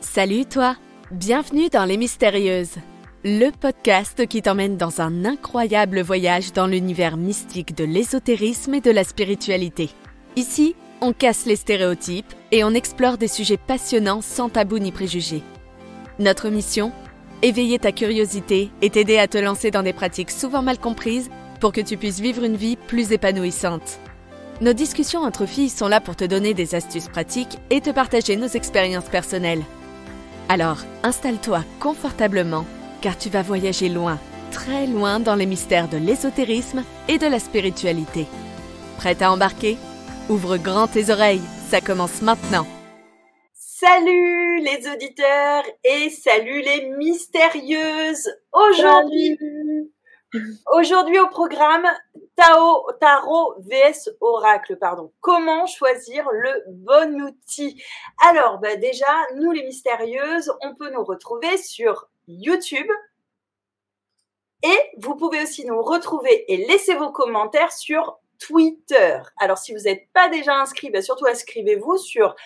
Salut toi, bienvenue dans Les Mystérieuses, le podcast qui t'emmène dans un incroyable voyage dans l'univers mystique de l'ésotérisme et de la spiritualité. Ici, on casse les stéréotypes et on explore des sujets passionnants sans tabou ni préjugés. Notre mission? Éveiller ta curiosité et t'aider à te lancer dans des pratiques souvent mal comprises pour que tu puisses vivre une vie plus épanouissante. Nos discussions entre filles sont là pour te donner des astuces pratiques et te partager nos expériences personnelles. Alors, installe-toi confortablement car tu vas voyager loin, très loin dans les mystères de l'ésotérisme et de la spiritualité. Prête à embarquer? Ouvre grand tes oreilles, ça commence maintenant. Salut les auditeurs et salut les mystérieuses. Aujourd'hui, aujourd'hui au programme Tao, Tarot vs Oracle, pardon. Comment choisir le bon outil? Alors, bah déjà, nous les mystérieuses, on peut nous retrouver sur YouTube. Et vous pouvez aussi nous retrouver et laisser vos commentaires sur Twitter. Alors, si vous n'êtes pas déjà inscrit, bah surtout inscrivez-vous sur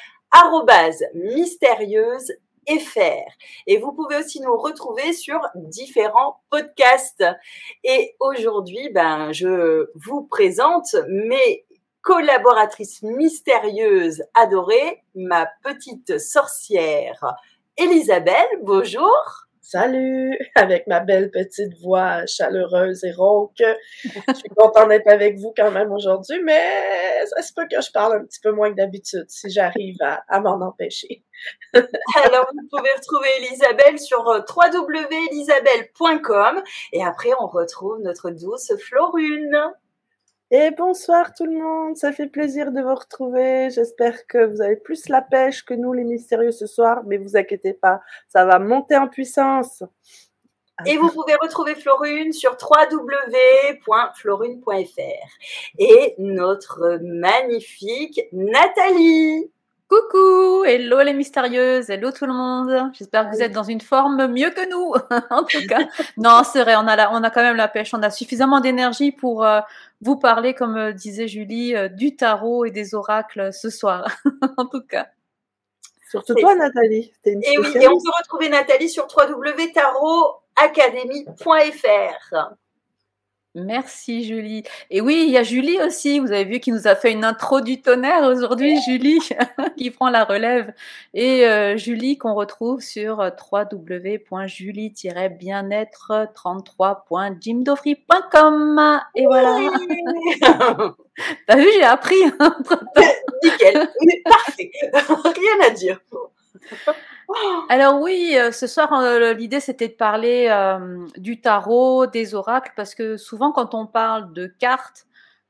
mystérieuse FR. Et vous pouvez aussi nous retrouver sur différents podcasts. Et aujourd'hui, ben, je vous présente mes collaboratrices mystérieuses adorées, ma petite sorcière Elisabeth. Bonjour. Salut, avec ma belle petite voix chaleureuse et rauque. Je suis contente d'être avec vous quand même aujourd'hui, mais ça se peut que je parle un petit peu moins que d'habitude si j'arrive à, m'en empêcher. Alors, vous pouvez retrouver Elisabeth sur euh, www.elisabeth.com et après, on retrouve notre douce Florune. Et bonsoir tout le monde, ça fait plaisir de vous retrouver. J'espère que vous avez plus la pêche que nous les mystérieux ce soir, mais vous inquiétez pas, ça va monter en puissance. Et vous pouvez retrouver Florune sur www.florune.fr. Et notre magnifique Nathalie. Coucou, hello les mystérieuses, hello tout le monde. J'espère que vous êtes dans une forme mieux que nous, en tout cas. non, c'est vrai, on a, on a quand même la pêche, on a suffisamment d'énergie pour euh, vous parler, comme euh, disait Julie, euh, du tarot et des oracles ce soir, en tout cas. Surtout toi, Nathalie. et oui, et on peut retrouver Nathalie sur www.tarotacademy.fr. Merci Julie. Et oui, il y a Julie aussi, vous avez vu, qui nous a fait une intro du tonnerre aujourd'hui, Julie, qui prend la relève. Et euh, Julie qu'on retrouve sur www.julie-bien-être33.jimdofree.com. Et voilà. T'as vu, j'ai appris. Nickel, parfait. Rien à dire. Alors oui, euh, ce soir, euh, l'idée c'était de parler euh, du tarot, des oracles, parce que souvent quand on parle de cartes,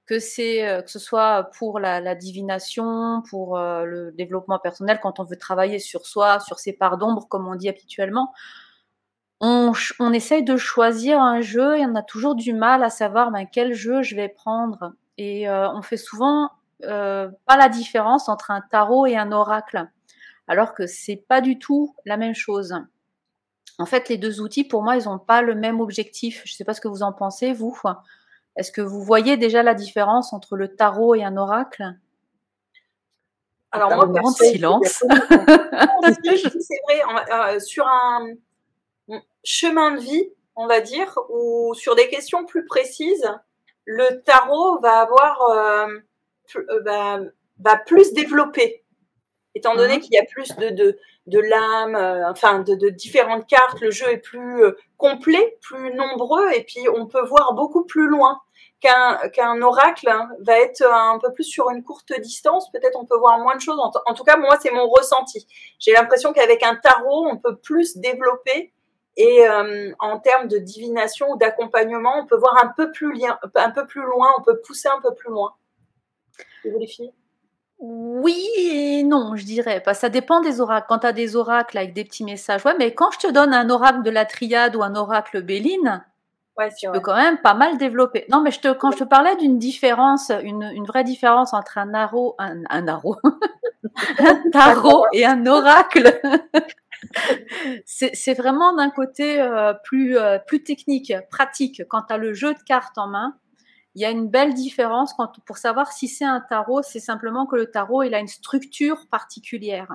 que c'est que ce soit pour la, divination, pour le développement personnel, quand on veut travailler sur soi, sur ses parts d'ombre, comme on dit habituellement, on, essaye de choisir un jeu et on a toujours du mal à savoir ben, quel jeu je vais prendre. Et on fait souvent pas la différence entre un tarot et un oracle alors que c'est pas du tout la même chose. En fait, les deux outils, pour moi, ils n'ont pas le même objectif. Je ne sais pas ce que vous en pensez, vous. Est-ce que vous voyez déjà la différence entre le tarot et un oracle? Alors, moi, grand silence. c'est vrai, euh, sur un chemin de vie, on va dire, ou sur des questions plus précises, le tarot va avoir euh, euh, va plus développer étant donné mhm. qu'il y a plus de, de, de lames, euh, enfin de, de, différentes cartes, le jeu est plus euh, complet, plus nombreux, et puis on peut voir beaucoup plus loin qu'un qu'un oracle hein, va être un peu plus sur une courte distance. Peut-être on peut voir moins de choses. En, tout cas, moi, c'est mon ressenti. J'ai l'impression qu'avec un tarot, on peut plus développer. Et euh, en termes de divination ou d'accompagnement, on peut voir un peu plus lien, un peu plus loin, on peut pousser un peu plus loin. Et vous les filles oui et non, je dirais. Pas. Ça dépend des oracles. Quand tu as des oracles avec des petits messages, ouais, mais quand je te donne un oracle de la triade ou un oracle Béline, ouais, tu peux quand même pas mal développer. Non, mais je te, quand je te parlais d'une différence, une, une, vraie différence entre un arrow, un, un arrow, un tarot et un oracle, c'est vraiment d'un côté euh, plus, euh, plus technique, pratique. Quand tu as le jeu de cartes en main, il y a une belle différence pour savoir si c'est un tarot, c'est simplement que le tarot, il a une structure particulière.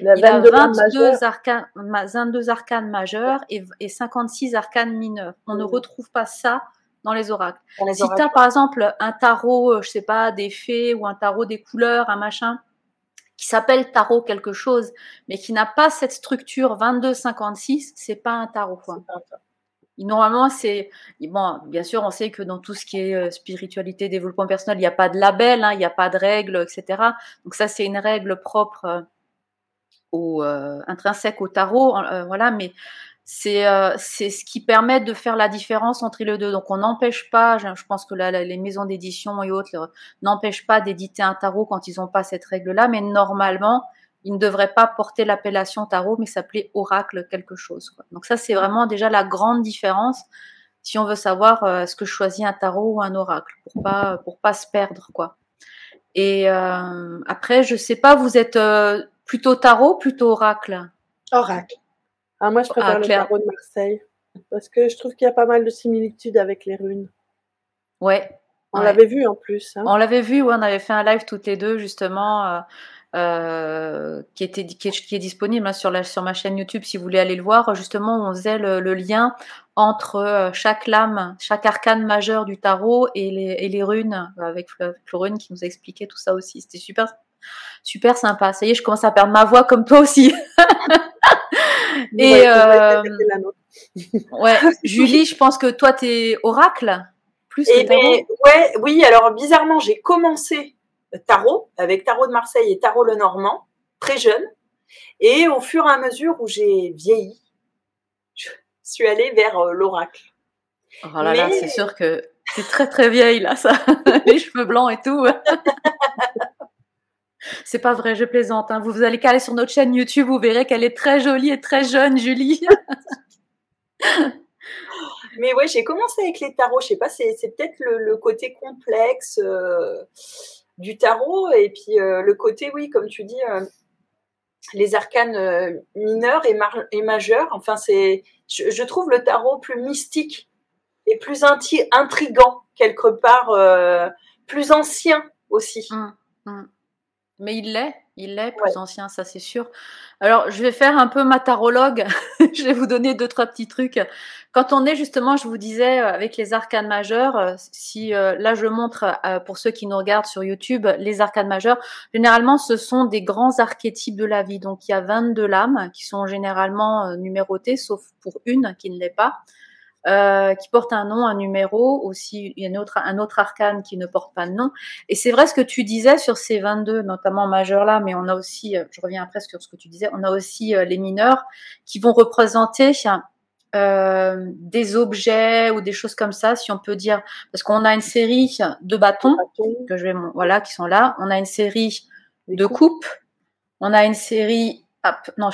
il a 22 arcanes, 22 arcanes majeurs et, et 56 arcanes mineurs. On ne retrouve pas ça dans les oracles. si tu as par exemple un tarot, euh, je sais pas, des fées ou un tarot des couleurs, un machin, qui s'appelle tarot quelque chose, mais qui n'a pas cette structure 22-56, c'est pas un tarot. Quoi. Normalement, c'est. Bien sûr, on sait que dans tout ce qui est euh, spiritualité, développement personnel, il n'y a pas de label, hein, il n'y a pas de règles, etc. Donc ça, c'est une règle propre euh, au intrinsèque au tarot, voilà. Mais euh, c'est ce qui permet de faire la différence entre les deux. Donc on n'empêche pas, je, pense que les maisons d'édition et autres n'empêchent pas d'éditer un tarot quand ils n'ont pas cette règle-là, mais normalement, ils ne devraient pas porter l'appellation tarot, mais s'appeler oracle quelque chose. Quoi. Donc ça, c'est vraiment déjà la grande différence si on veut savoir euh, est-ce que je choisis un tarot ou un oracle pour pas pour pas se perdre quoi. Et euh, après, je sais pas, vous êtes plutôt tarot, plutôt oracle? Oracle. Ah, moi, je préfère ah, le tarot de Marseille. Parce que je trouve qu'il y a pas mal de similitudes avec les runes. Ouais. On l'avait vu en plus. Hein. On l'avait vu, ouais, on avait fait un live toutes les deux, justement, euh, euh, qui, était, qui, est, disponible hein, sur, la, sur ma chaîne YouTube si vous voulez aller le voir. Justement, on faisait le, lien entre euh, chaque lame, chaque arcane majeur du tarot et les, et les runes, avec Florine qui nous a expliqué tout ça aussi. C'était super, super sympa. Ça y est, je commence à perdre ma voix comme toi aussi. Et euh, ouais, Julie, je pense que toi, tu es oracle plus que eh ben, ouais, Oui, alors bizarrement, j'ai commencé tarot avec tarot de Marseille et tarot le Normand, très jeune. Et au fur et à mesure où j'ai vieilli, je suis allée vers euh, l'oracle. Oh là là, c'est sûr que c'est très très vieille là, ça, les cheveux blancs et tout. C'est pas vrai, je plaisante. Hein. Vous, vous allez caler sur notre chaîne YouTube, vous verrez qu'elle est très jolie et très jeune, Julie. Mais ouais, j'ai commencé avec les tarots. Je sais pas, c'est, peut-être le, côté complexe euh, du tarot et puis euh, le côté, oui, comme tu dis, euh, les arcanes mineurs et, majeurs. Enfin, c'est, je, trouve le tarot plus mystique et plus intrigant quelque part, plus ancien aussi. Hum, hum. Mais il l'est, il l'est, plus ancien, ça c'est sûr. Alors, je vais faire un peu ma tarologue. je vais vous donner deux, trois petits trucs. Quand on est justement, je vous disais, euh, avec les arcanes majeurs, euh, si euh, là je montre pour ceux qui nous regardent sur YouTube les arcanes majeurs, généralement ce sont des grands archétypes de la vie. Donc il y a 22 lames qui sont généralement numérotées, sauf pour une qui ne l'est pas. Euh, qui porte un nom, un numéro. Aussi, il y a un autre, un autre arcane qui ne porte pas de nom. Et c'est vrai ce que tu disais sur ces 22, notamment majeurs là, mais on a aussi, euh, je reviens après sur ce que tu disais, on a aussi euh, les mineurs qui vont représenter euh, des objets ou des choses comme ça, si on peut dire, parce qu'on a une série de bâtons que je vais, voilà, qui sont là. On a une série de coupes. On a une série, hop, non,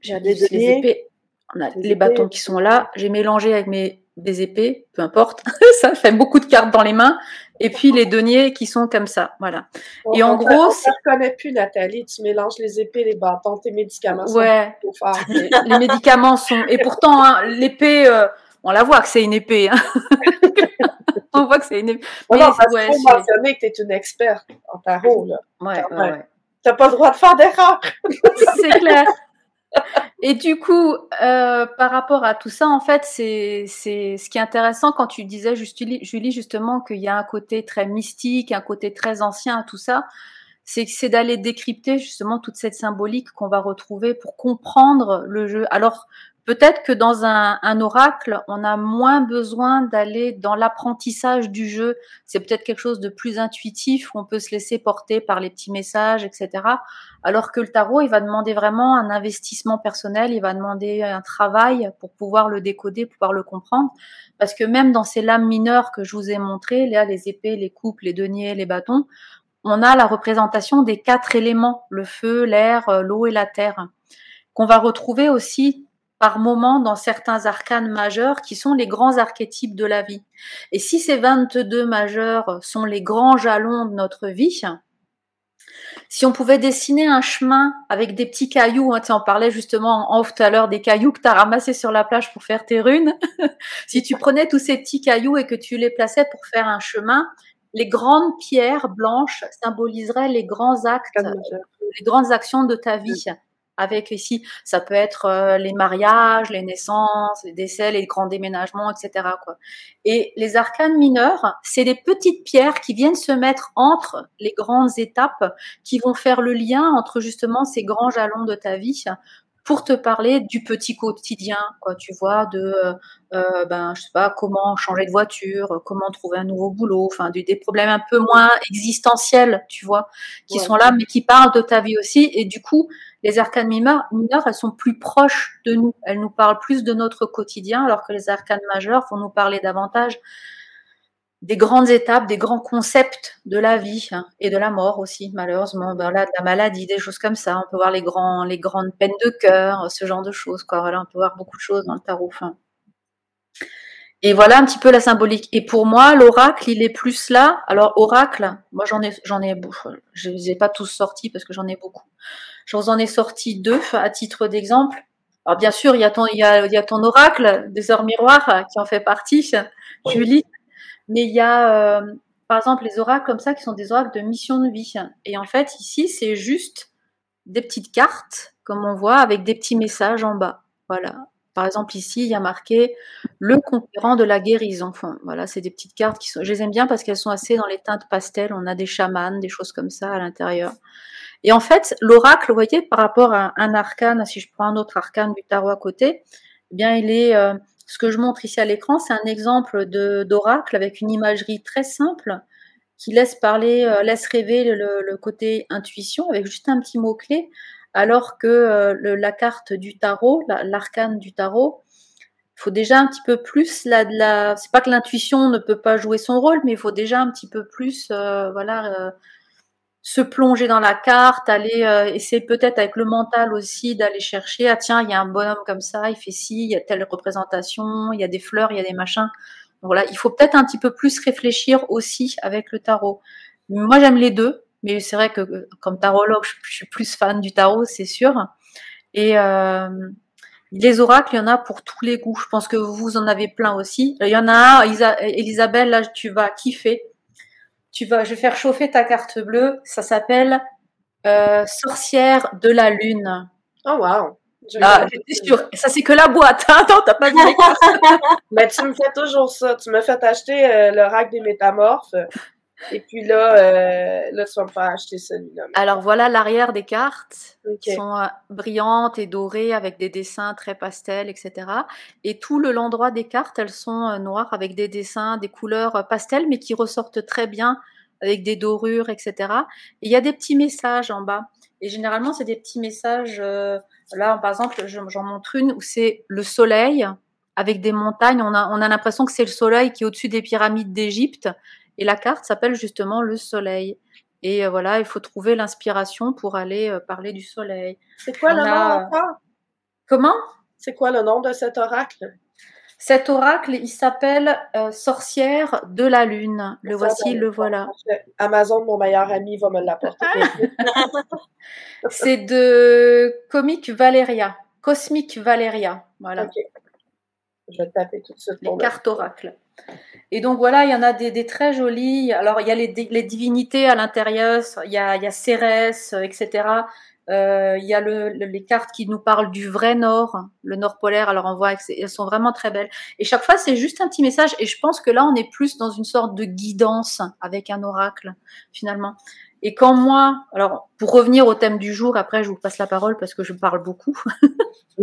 j'ai des épées on a les bâtons qui sont là. J'ai mélangé avec mes des épées, peu importe. ça fait beaucoup de cartes dans les mains. Et puis les deniers qui sont comme ça, voilà. et en gros, on ne connaît plus Nathalie. Tu mélanges les épées, les bâtons, tes médicaments. Ouais. les médicaments sont. Et pourtant, hein, l'épée, euh, on la voit que c'est une épée. Hein. on voit que c'est une épée. Mais, non, parce ouais, faut mentionner que tu es une experte en tarot là. Ouais, ouais, ouais. T'as pas le droit de faire d'erreur. c'est clair. Et du coup, euh, par rapport à tout ça, en fait, c'est ce qui est intéressant quand tu disais, Julie, justement, qu'il y a un côté très mystique, un côté très ancien à tout ça, c'est d'aller décrypter justement toute cette symbolique qu'on va retrouver pour comprendre le jeu. Alors, Peut-être que dans un, un, oracle, on a moins besoin d'aller dans l'apprentissage du jeu. C'est peut-être quelque chose de plus intuitif on peut se laisser porter par les petits messages, etc. Alors que le tarot, il va demander vraiment un investissement personnel, il va demander un travail pour pouvoir le décoder, pouvoir le comprendre. Parce que même dans ces lames mineures que je vous ai montrées, là, les épées, les coupes, les deniers, les bâtons, on a la représentation des quatre éléments, le feu, l'air, l'eau et la terre, qu'on va retrouver aussi par moment dans certains arcanes majeurs qui sont les grands archétypes de la vie. Et si ces 22 majeurs sont les grands jalons de notre vie, si on pouvait dessiner un chemin avec des petits cailloux, hein, on parlait justement en off tout à l'heure des cailloux que tu as ramassés sur la plage pour faire tes runes, si tu prenais tous ces petits cailloux et que tu les plaçais pour faire un chemin, les grandes pierres blanches symboliseraient les grands actes les grandes actions de ta vie avec ici, ça peut être euh, les mariages, les naissances, les décès, les grands déménagements, etc. Quoi. Et les arcanes mineurs, c'est des petites pierres qui viennent se mettre entre les grandes étapes, qui vont faire le lien entre justement ces grands jalons de ta vie pour te parler du petit quotidien, quoi, tu vois, de, euh, ben, je sais pas, comment changer de voiture, comment trouver un nouveau boulot, enfin, des, problèmes un peu moins existentiels, tu vois, qui sont là, mais qui parlent de ta vie aussi. Et du coup, les arcanes mineures, elles sont plus proches de nous. Elles nous parlent plus de notre quotidien, alors que les arcanes majeures vont nous parler davantage des grandes étapes, des grands concepts de la vie hein, et de la mort aussi, malheureusement. Ben là, de la maladie, des choses comme ça. On peut voir les grands, les grandes peines de cœur, ce genre de choses. Quoi. Voilà, on peut voir beaucoup de choses dans le tarot. Et voilà un petit peu la symbolique. Et pour moi, l'oracle, il est plus là. Alors, oracle, moi j'en ai, j'en ai, je les ai pas tous sortis parce que j'en ai beaucoup. Je vous en ai sorti deux à titre d'exemple. Alors bien sûr, il y a ton, il y a, il y a ton oracle des heures miroirs qui en fait partie, Julie. Mais il y a, euh, par exemple, les oracles comme ça qui sont des oracles de mission de vie. Et en fait, ici, c'est juste des petites cartes, comme on voit, avec des petits messages en bas. Voilà. Par exemple, ici, il y a marqué le conquérant de la guérison. Enfin, voilà, c'est des petites cartes qui sont. Je les aime bien parce qu'elles sont assez dans les teintes pastel. On a des chamans, des choses comme ça à l'intérieur. Et en fait, l'oracle, vous voyez, par rapport à un arcane, si je prends un autre arcane du tarot à côté, eh bien, il est euh, ce que je montre ici à l'écran, c'est un exemple d'oracle avec une imagerie très simple qui laisse parler, euh, laisse rêver le, côté intuition avec juste un petit mot-clé, alors que euh, la carte du tarot, l'arcane du tarot, il faut déjà un petit peu plus la c'est pas que l'intuition ne peut pas jouer son rôle, mais il faut déjà un petit peu plus, euh, voilà, se plonger dans la carte, aller euh, essayer peut-être avec le mental aussi d'aller chercher ah tiens il y a un bonhomme comme ça, il fait ci, il y a telle représentation, il y a des fleurs, il y a des machins. Voilà, il faut peut-être un petit peu plus réfléchir aussi avec le tarot. Moi j'aime les deux, mais c'est vrai que comme tarologue je, suis plus fan du tarot, c'est sûr. Et euh, les oracles, il y en a pour tous les goûts. Je pense que vous en avez plein aussi. Il y en a Elisabeth, là tu vas kiffer tu vas, je vais faire chauffer ta carte bleue. Ça s'appelle euh, Sorcière de la Lune. Oh wow. Ah, j'étais sûre. Ça, c'est que la boîte. Hein non, t'as pas vu les cartes. Mais tu me fais toujours ça. Tu me fais acheter euh, le rack des métamorphes. Et puis là, euh, là, tu vas me faire acheter celui-là. Alors voilà l'arrière des cartes. Okay. sont euh, brillantes et dorées avec des dessins très pastels, etc. Et tout le l'endroit des cartes, elles sont euh, noires avec des dessins, des couleurs pastels, mais qui ressortent très bien avec des dorures, etc. Et il y a des petits messages en bas. Et généralement, c'est des petits messages. là, par exemple, j'en montre une où c'est le soleil avec des montagnes. On a, on a l'impression que c'est le soleil qui est au-dessus des pyramides d'Égypte et la carte s'appelle justement le soleil. Et euh, voilà, il faut trouver l'inspiration pour aller euh, parler du soleil. C'est quoi le nom encore? Comment? C'est quoi le nom de cet oracle? Cet oracle, il s'appelle euh, Sorcière de la Lune. Le voici, le voilà. Amazon, mon meilleur ami, va me l'apporter. C'est de Comic Valeria. Cosmic Valeria. Voilà. Je vais taper tout de suite. Les cartes oracles. Et donc voilà, il y en a des, très jolis. Alors il y a les, divinités à l'intérieur, il y a, Cérès, etc. Euh, il y a les cartes qui nous parlent du vrai nord, le nord polaire. Alors on voit qu'elles sont vraiment très belles. Et chaque fois, c'est juste un petit message. Et je pense que là, on est plus dans une sorte de guidance avec un oracle, finalement. Et quand moi, alors pour revenir au thème du jour, après je vous passe la parole parce que je parle beaucoup.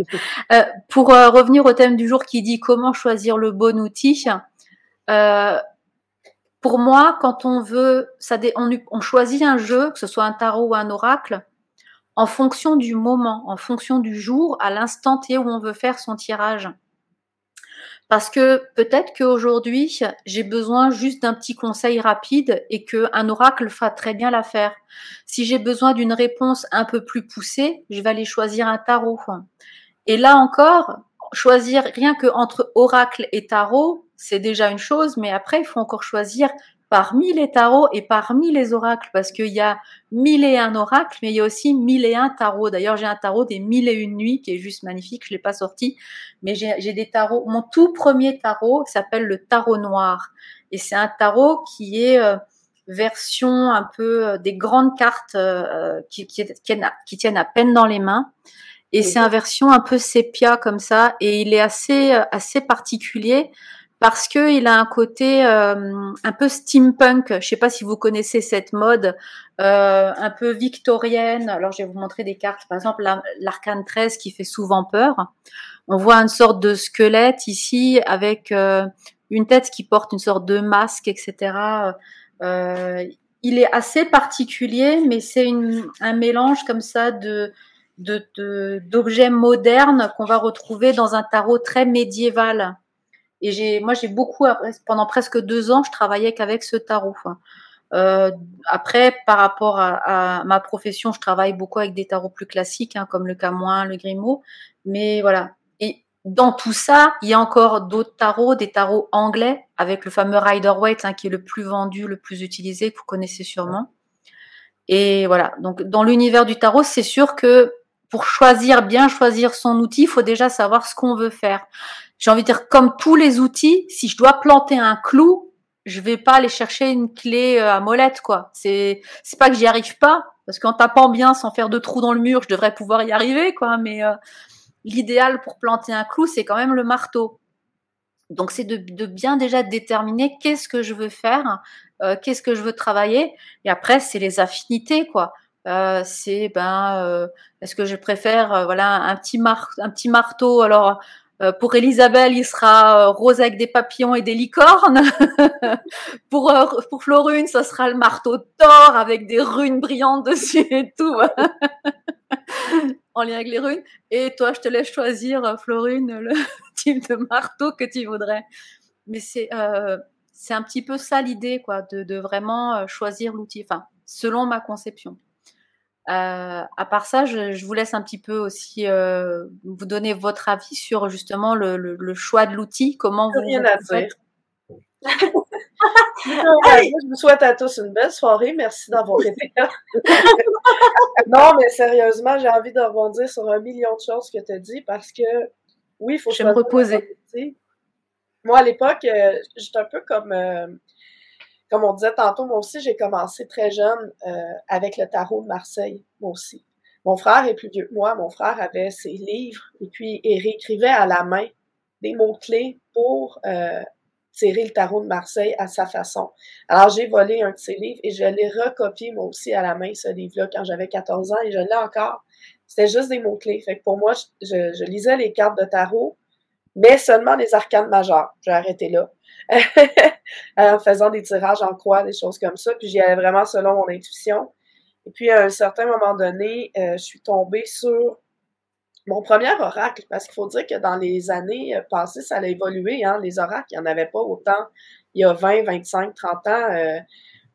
euh, pour euh, revenir au thème du jour qui dit comment choisir le bon outil, euh, pour moi, quand on veut, ça, on, on choisit un jeu, que ce soit un tarot ou un oracle, en fonction du moment, en fonction du jour, à l'instant T où on veut faire son tirage. Parce que peut-être qu'aujourd'hui, j'ai besoin juste d'un petit conseil rapide et qu'un oracle fera très bien l'affaire. Si j'ai besoin d'une réponse un peu plus poussée, je vais aller choisir un tarot. Et là encore, choisir rien que entre oracle et tarot, c'est déjà une chose, mais après, il faut encore choisir parmi les tarots et parmi les oracles, parce qu'il y a mille et un oracles, mais il y a aussi mille et un tarots. D'ailleurs, j'ai un tarot des mille et une nuits qui est juste magnifique, je l'ai pas sorti, mais j'ai des tarots. Mon tout premier tarot s'appelle le tarot noir, et c'est un tarot qui est euh, version un peu des grandes cartes qui, qui, qui, tiennent à peine dans les mains. Et c'est une version un peu sépia comme ça, et il est assez assez particulier parce que il a un côté euh, un peu steampunk. Je sais pas si vous connaissez cette mode euh, un peu victorienne. Alors je vais vous montrer des cartes. Par exemple, l'arcane 13 qui fait souvent peur. On voit une sorte de squelette ici avec euh, une tête qui porte une sorte de masque, etc. Euh, il est assez particulier, mais c'est un mélange comme ça de d'objets modernes qu'on va retrouver dans un tarot très médiéval. Et j'ai, moi, j'ai beaucoup, pendant presque deux ans, je travaillais qu'avec ce tarot. Euh, après, par rapport à, ma profession, je travaille beaucoup avec des tarots plus classiques, hein, comme le Camoin, le Grimaud. Mais voilà. Et dans tout ça, il y a encore d'autres tarots, des tarots anglais, avec le fameux Rider-Waite, hein, qui est le plus vendu, le plus utilisé, que vous connaissez sûrement. Et voilà. Donc, dans l'univers du tarot, c'est sûr que pour choisir, bien choisir son outil, il faut déjà savoir ce qu'on veut faire j'ai envie de dire, comme tous les outils, si je dois planter un clou, je vais pas aller chercher une clé euh, à molette, quoi. C'est, c'est pas que j'y arrive pas, parce qu'en tapant bien, sans faire de trous dans le mur, je devrais pouvoir y arriver, quoi. Mais euh, l'idéal pour planter un clou, c'est quand même le marteau. Donc c'est de, de, bien déjà déterminer qu'est-ce que je veux faire, euh, qu'est-ce que je veux travailler, et après c'est les affinités, quoi. Euh, c'est ben, est-ce que je préfère voilà un petit un petit marteau alors euh, pour Elisabeth, il sera euh, rose avec des papillons et des licornes. pour euh, Florune, ça sera le marteau d'or avec des runes brillantes dessus et tout. en lien avec les runes. Et toi, je te laisse choisir, Florune, le type de marteau que tu voudrais. Mais c'est c'est un petit peu ça l'idée, quoi, de, de vraiment choisir l'outil. Enfin, selon ma conception. Euh, à part ça, je, vous laisse un petit peu aussi euh, vous donner votre avis sur justement le, choix de l'outil, comment vous, rien à dire. je vous souhaite à tous une belle soirée. Merci d'avoir été là. non, mais sérieusement, j'ai envie de rebondir sur un million de choses que tu as dit parce que oui, il faut je me reposer. Moi, à l'époque, euh, j'étais un peu comme comme on disait tantôt, moi aussi, j'ai commencé très jeune euh, avec le tarot de Marseille, moi aussi. Mon frère est plus vieux que moi. Mon frère avait ses livres et puis il réécrivait à la main des mots-clés pour euh, tirer le tarot de Marseille à sa façon. Alors, j'ai volé un de ses livres et je l'ai recopié moi aussi à la main, ce livre-là, quand j'avais 14 ans et je l'ai encore. C'était juste des mots-clés. Fait que pour moi, je, lisais les cartes de tarot, mais seulement les arcanes majeures. J'ai arrêté là. en faisant des tirages en croix, des choses comme ça. Puis j'y allais vraiment selon mon intuition. Et puis à un certain moment donné, euh, je suis tombée sur mon premier oracle, parce qu'il faut dire que dans les années euh, passées, ça a évolué. Hein, les oracles, il n'y en avait pas autant il y a 20, 25, 30 ans. Euh,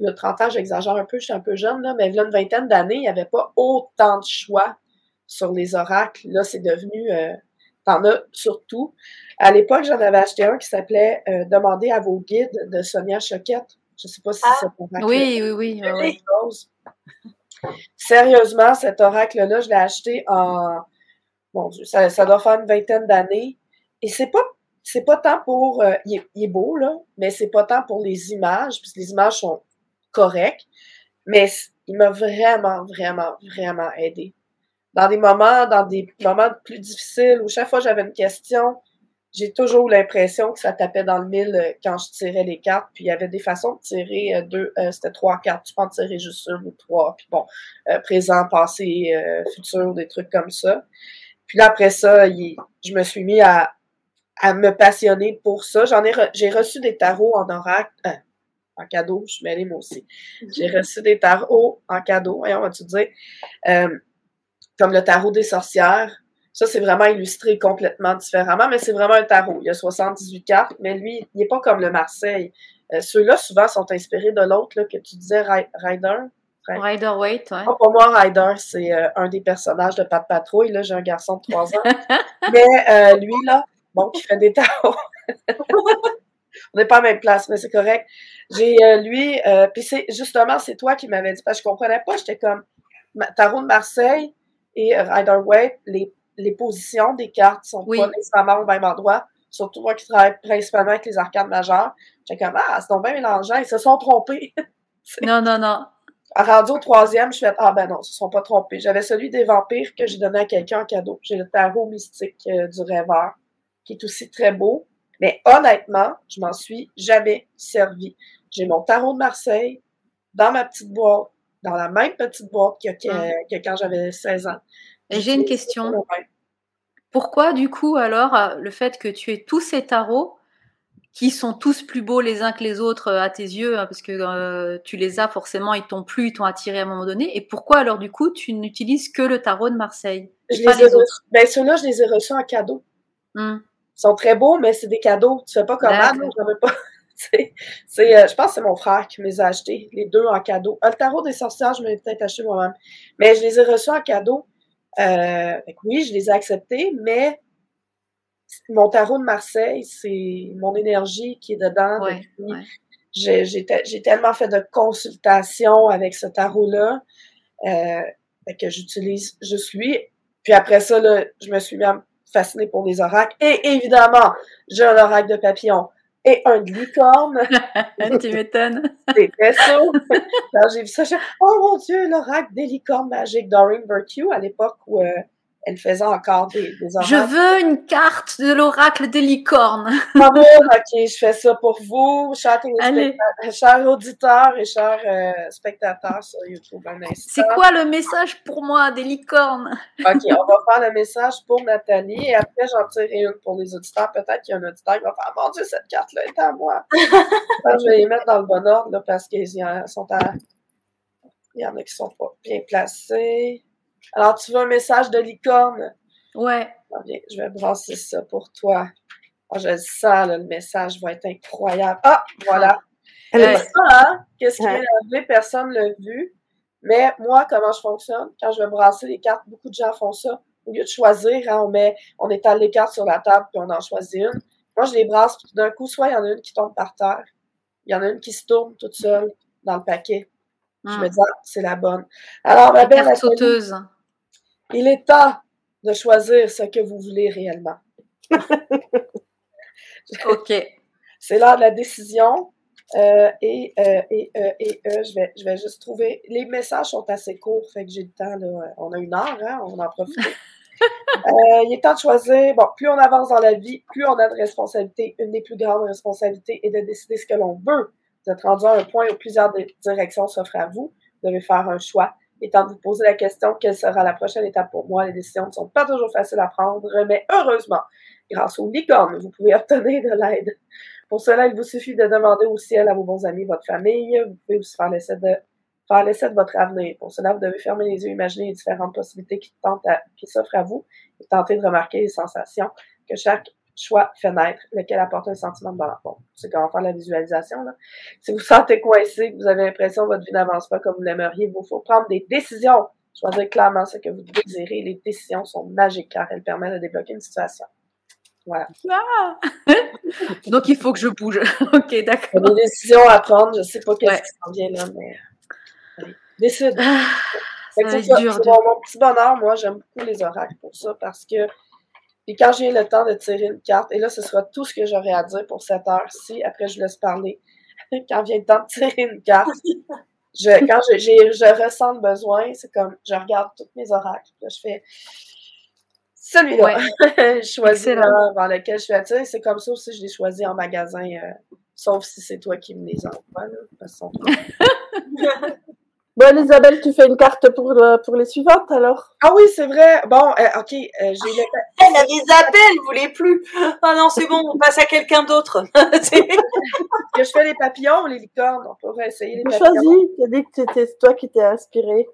le 30 ans, j'exagère un peu, je suis un peu jeune, là, mais a une vingtaine d'années, il n'y avait pas autant de choix sur les oracles. Là, c'est devenu T'en as surtout. À l'époque, j'en avais acheté un qui s'appelait euh, Demandez à vos guides de Sonia Choquette. Je sais pas si ah, c'est Oui, oui, oui. Sérieusement, cet oracle-là, je l'ai acheté en. Bon Dieu, ça, ça doit faire une vingtaine d'années. Et c'est pas c'est pas tant pour. Euh, il, est, beau, là, mais c'est pas tant pour les images, puisque les images sont correctes. Mais il m'a vraiment, vraiment, vraiment aidé dans des moments, dans des moments plus difficiles où chaque fois j'avais une question, j'ai toujours eu l'impression que ça tapait dans le mille euh, quand je tirais les cartes. Puis il y avait des façons de tirer euh, deux, euh, c'était trois cartes. Tu peux en tirer juste une ou trois. Puis bon, présent, passé, futur, des trucs comme ça. Puis là, après ça, je me suis mis à, à me passionner pour ça. J'en ai, j'ai reçu des tarots en oracle, en cadeau. Je suis mêlée moi aussi. J'ai reçu des tarots en cadeau. Voyons, on va tu dire comme le tarot des sorcières. Ça, c'est vraiment illustré complètement différemment, mais c'est vraiment un tarot. Il y a 78 cartes, mais lui, il n'est pas comme le Marseille. Euh, Ceux-là, souvent, sont inspirés de l'autre que tu disais, Rider. Rider Waite, ouais. pour moi, Rider, c'est euh, un des personnages de Pat Patrouille. Là, j'ai un garçon de 3 ans. mais euh, lui, là, bon, qui fait des tarots. On n'est pas à la même place, mais c'est correct. J'ai euh, lui, puis c'est justement, c'est toi qui m'avais dit, parce que je comprenais pas, j'étais comme tarot de Marseille, et Rider Waite, les, les positions des cartes sont pas nécessairement au même endroit. Surtout moi qui travaille principalement avec les arcades majeures. J'ai comme, ah, c'est donc bien mélangeant. Ils se sont trompés. Non, non, non. Rendu au troisième, je fais Ah ben non, ils se sont pas trompés. J'avais celui des vampires que j'ai donné à quelqu'un en cadeau. J'ai le tarot mystique euh, du rêveur, qui est aussi très beau. Mais honnêtement, je m'en suis jamais servi. J'ai mon tarot de Marseille dans ma petite boîte, dans la même petite boîte que, que, quand j'avais 16 ans. J'ai une question. Pourquoi, du coup, alors, euh, le fait que tu aies tous ces tarots, qui sont tous plus beaux les uns que les autres euh, à tes yeux, hein, parce que euh, tu les as forcément, ils t'ont plu, ils t'ont attiré à un moment donné. Et pourquoi alors du coup tu n'utilises que le tarot de Marseille je les, ai autres? Ben ceux-là, je les ai reçus en cadeau. Hum. Ils sont très beaux, mais c'est des cadeaux. Tu fais pas comme ah, j'avais pas. c'est, euh, je pense que c'est mon frère qui me les a achetés, les deux en cadeau. le tarot des sorcières, je m'ai peut-être acheté moi-même. Mais je les ai reçus en cadeau. oui, je les ai acceptés, mais mon tarot de Marseille, c'est mon énergie qui est dedans. J'ai tellement fait de consultations avec ce tarot-là euh, que j'utilise juste lui. Puis après ça, là, je me suis même fascinée pour les oracles. Et évidemment, j'ai un oracle de papillon et un de licorne. tu m'étonnes. Ça. Quand j'ai vu ça, j'ai oh mon Dieu, l'oracle des licornes magiques Doreen Virtue à l'époque où euh, elle faisait encore des, des Je veux une carte de l'oracle des licornes. Ah ok, je fais ça pour vous, chers, chers auditeurs et chers euh, spectateurs sur YouTube. C'est quoi le message pour moi des licornes? ok, on va faire le message pour Nathalie et après j'en tirerai une pour les auditeurs. Peut-être qu'il y a un auditeur qui va faire Mon Dieu, cette carte-là est à moi. je vais les mettre dans le bon ordre là, parce qu'ils sont à. Il y en a qui sont pas bien placés. Alors, tu veux un message de licorne? Ouais. je vais brasser ça pour toi. Oh, je le sens, le message va être incroyable. Ah, voilà. Ça, hein? Qu'est-ce qui est arrivé? Personne ne l'a vu. Mais moi, comment je fonctionne? Quand je vais brasser les cartes, beaucoup de gens font ça. Au lieu de choisir, hein, on met, on étale les cartes sur la table puis on en choisit une. Moi, je les brasse, puis d'un coup, soit il y en a une qui tombe par terre, il y en a une qui se tourne toute seule dans le paquet. Je me ah. dis, ah, c'est la bonne. Alors, ma belle. sauteuse. Il est temps de choisir ce que vous voulez réellement. OK. C'est l'heure de la décision. Euh, et euh, et, euh, et je, vais, je vais juste trouver. Les messages sont assez courts, fait que j'ai le temps. Là, on a une heure, hein, on en profite. il est temps de choisir. Bon, plus on avance dans la vie, plus on a de responsabilités. Une des plus grandes responsabilités est de décider ce que l'on veut. Vous êtes rendu à un point où plusieurs directions s'offrent à vous. Vous devez faire un choix temps de vous poser la question quelle sera la prochaine étape pour moi? Les décisions ne sont pas toujours faciles à prendre, mais heureusement, grâce au licorne, vous pouvez obtenir de l'aide. Pour cela, il vous suffit de demander au ciel à vos bons amis, votre famille. Vous pouvez aussi faire l'essai de votre avenir. Pour cela, vous devez fermer les yeux, imaginer les différentes possibilités qui s'offrent à vous et tenter de remarquer les sensations que chaque choix fenêtre, lequel apporte un sentiment de bonheur. C'est quand on faire la visualisation. Là. Si vous sentez coincé, que vous avez l'impression que votre vie n'avance pas comme vous l'aimeriez, il vous faut prendre des décisions. Choisir clairement ce que vous désirez. Les décisions sont magiques car elles permettent de débloquer une situation. Voilà. Ah! Donc il faut que je bouge. ok, d'accord. Des décisions à prendre. Je sais pas qu'est-ce qui s'en vient là, mais allez, décide. Ah, ça dur, mon petit bonheur, moi, j'aime beaucoup les oracles pour ça parce que puis quand j'ai le temps de tirer une carte, et là, ce sera tout ce que j'aurai à dire pour cette heure-ci. Après, je laisse parler. quand vient le temps de tirer une carte, je, quand je, je ressens le besoin, c'est comme je regarde tous mes oracles. Là, je fais celui-là. je choisis l'heure dans lequel je suis attirée. C'est comme ça aussi, je l'ai choisi en magasin. Euh, sauf si c'est toi qui me les envoies. Là, parce Bon, Isabelle, tu fais une carte pour, euh, pour les suivantes alors? Ah oui, c'est vrai. Bon, euh, ok. Euh, j'ai le... Elle a Isabelle, vous voulez plus? Ah non, c'est bon, on passe à quelqu'un d'autre. que je fais les papillons ou les licornes? On pourrait essayer les papillons. Choisis. Tu as dit que c'était toi qui t'es inspiré.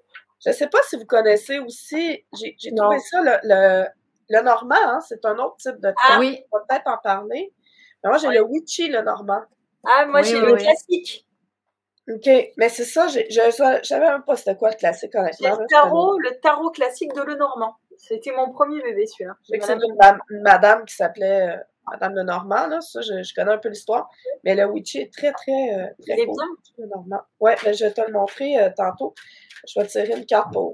Je sais pas si vous connaissez aussi. J'ai trouvé ça le, le, le normand. Hein, c'est un autre type de carte. Ah oui. On va peut-être en parler. Mais moi, j'ai le witchy, le normand. Ah, moi, j'ai le classique. OK. Mais c'est ça, je savais même pas c'était quoi le classique, honnêtement. Le tarot, le tarot classique de Lenormand. C'était mon premier bébé, celui-là. C'est une, madame qui s'appelait euh, Madame Lenormand, là. Ça, je, connais un peu l'histoire. Mais le witchy est très, très, euh, très cool. bien. Lenormand. Ouais, mais je vais te le montrer euh, tantôt. Je vais tirer une carte pour.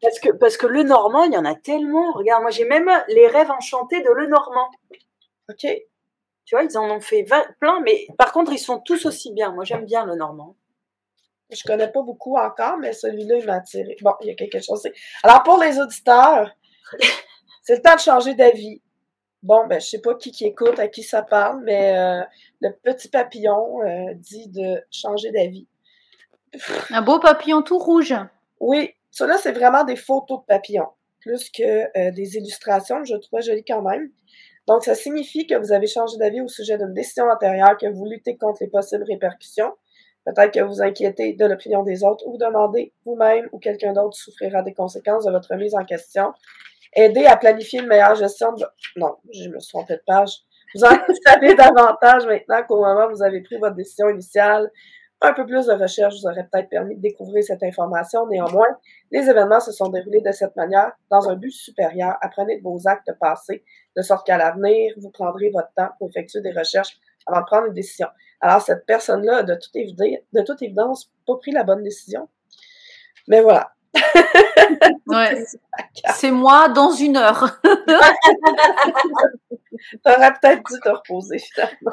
Parce que, parce que le Normand, il y en a tellement. Regarde, moi, j'ai même les rêves enchantés de Le Normand. OK. Tu vois, ils en ont fait plein, mais par contre, ils sont tous aussi bien. Moi, j'aime bien le Normand. Je connais pas beaucoup encore, mais celui-là, il m'a attiré. Bon, il y a quelque chose. Alors, pour les auditeurs, c'est le temps de changer d'avis. Bon, ben, je sais pas qui qui écoute, à qui ça parle, mais euh, le petit papillon euh, dit de changer d'avis. Un beau papillon tout rouge. Oui, ça là, c'est vraiment des photos de papillons, plus que euh, des illustrations. Je trouve joli quand même. Donc, ça signifie que vous avez changé d'avis au sujet d'une décision antérieure, que vous luttez contre les possibles répercussions. Peut-être que vous inquiétez de l'opinion des autres ou vous demandez vous-même ou quelqu'un d'autre souffrira des conséquences de votre mise en question. Aider à planifier une meilleure gestion de... Non, je me suis trompée de page. Vous en savez davantage maintenant qu'au moment où vous avez pris votre décision initiale. Un peu plus de recherche vous aurait peut-être permis de découvrir cette information. Néanmoins, les événements se sont déroulés de cette manière dans un but supérieur. Apprenez de vos actes passés, de sorte qu'à l'avenir, vous prendrez votre temps pour effectuer des recherches avant de prendre une décision. Alors, cette personne-là, de toute, évidence, de toute évidence, pas pris la bonne décision. Mais voilà. ouais. C'est moi dans une heure. T'aurais peut-être dû te reposer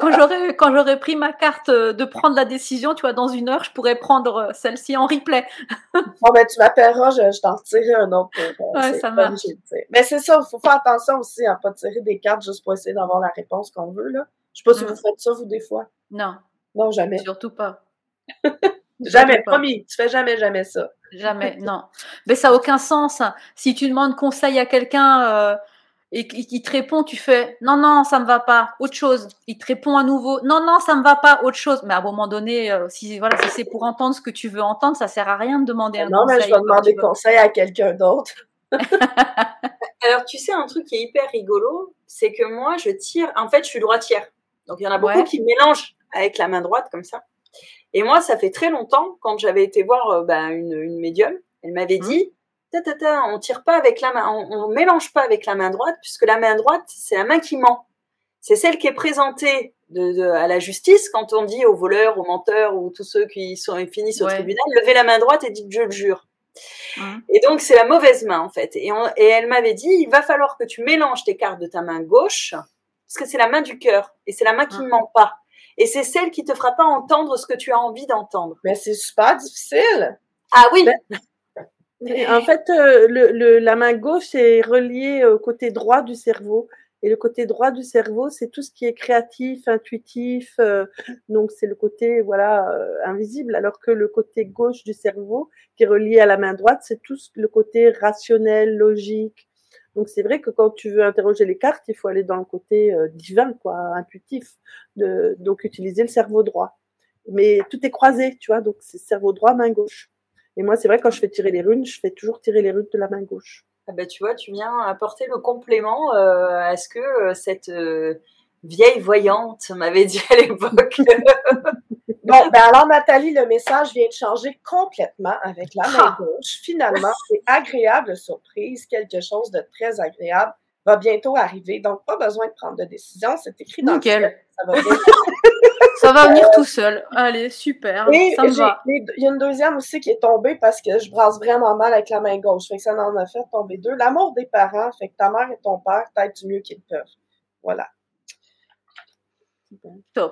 Quand j'aurais, quand j'aurais pris ma carte euh, de prendre la décision, tu vois, dans une heure, je pourrais prendre euh, celle-ci en replay. bon, ben, tu m'appelleras, je, t'en retirerai un autre. Euh, ouais, ça marche. Mais c'est ça, il faut faire attention aussi à ne pas tirer des cartes juste pour essayer d'avoir la réponse qu'on veut, là. Je sais pas si mm. vous faites ça, vous, des fois. Non. Non, jamais. Surtout pas. jamais, promis, tu fais jamais, jamais ça. Jamais, non. Mais ça n'a aucun sens. Si tu demandes conseil à quelqu'un et qu'il te répond, tu fais non, non, ça me va pas, autre chose. Il te répond à nouveau, non, non, ça me va pas, autre chose. Mais à un moment donné, euh, si voilà, si c'est pour entendre ce que tu veux entendre, ça sert à rien de demander un non, conseil. Non, mais je vais demander conseil à quelqu'un d'autre. Alors, tu sais, un truc qui est hyper rigolo, c'est que moi, je tire, en fait, je suis droitière. Donc, il y en a beaucoup qui mélangent avec la main droite comme ça. Et moi, ça fait très longtemps, quand j'avais été voir euh, bah, une, une médium, elle m'avait mmh. dit, on tire pas avec la main, on, mélange pas avec la main droite, puisque la main droite, c'est la main qui ment. C'est celle qui est présentée à la justice quand on dit aux voleurs, aux menteurs ou tous ceux qui sont finissent au tribunal, levez la main droite et dites je le jure. Mmh. Et donc c'est la mauvaise main en fait. Et, elle m'avait dit, il va falloir que tu mélanges tes cartes de ta main gauche, parce que c'est la main du cœur et c'est la main qui ne mmh. ment pas. Et c'est celle qui te fera pas entendre ce que tu as envie d'entendre. Mais c'est super difficile. Ah oui. Ben, en fait, euh, le, la main gauche est reliée au côté droit du cerveau. Et le côté droit du cerveau, c'est tout ce qui est créatif, intuitif. Euh, donc, c'est le côté voilà euh, invisible. Alors que le côté gauche du cerveau, qui est relié à la main droite, c'est tout le côté rationnel, logique. Donc, c'est vrai que quand tu veux interroger les cartes, il faut aller dans le côté divin, quoi, intuitif. De, donc, utiliser le cerveau droit. Mais tout est croisé, tu vois. Donc, c'est cerveau droit, main gauche. Et moi, c'est vrai, quand je fais tirer les runes, je fais toujours tirer les runes de la main gauche. Ah bah, tu vois, tu viens apporter le complément euh, à ce que euh, cette euh, vieille voyante m'avait dit à l'époque. bon, ben alors Nathalie, le message vient de changer complètement avec la main ah. gauche. Finalement, c'est agréable surprise, quelque chose de très agréable va bientôt arriver. Donc, pas besoin de prendre de décision. C'est écrit dans Nickel. le Ça va Ça va venir tout seul. Allez, super. ça me va. Il y a une deuxième aussi qui est tombée parce que je brasse vraiment mal avec la main gauche. Fait que ça en a fait tomber deux. L'amour des parents, fait que ta mère et ton père t'aident du mieux qu'ils peuvent. Voilà.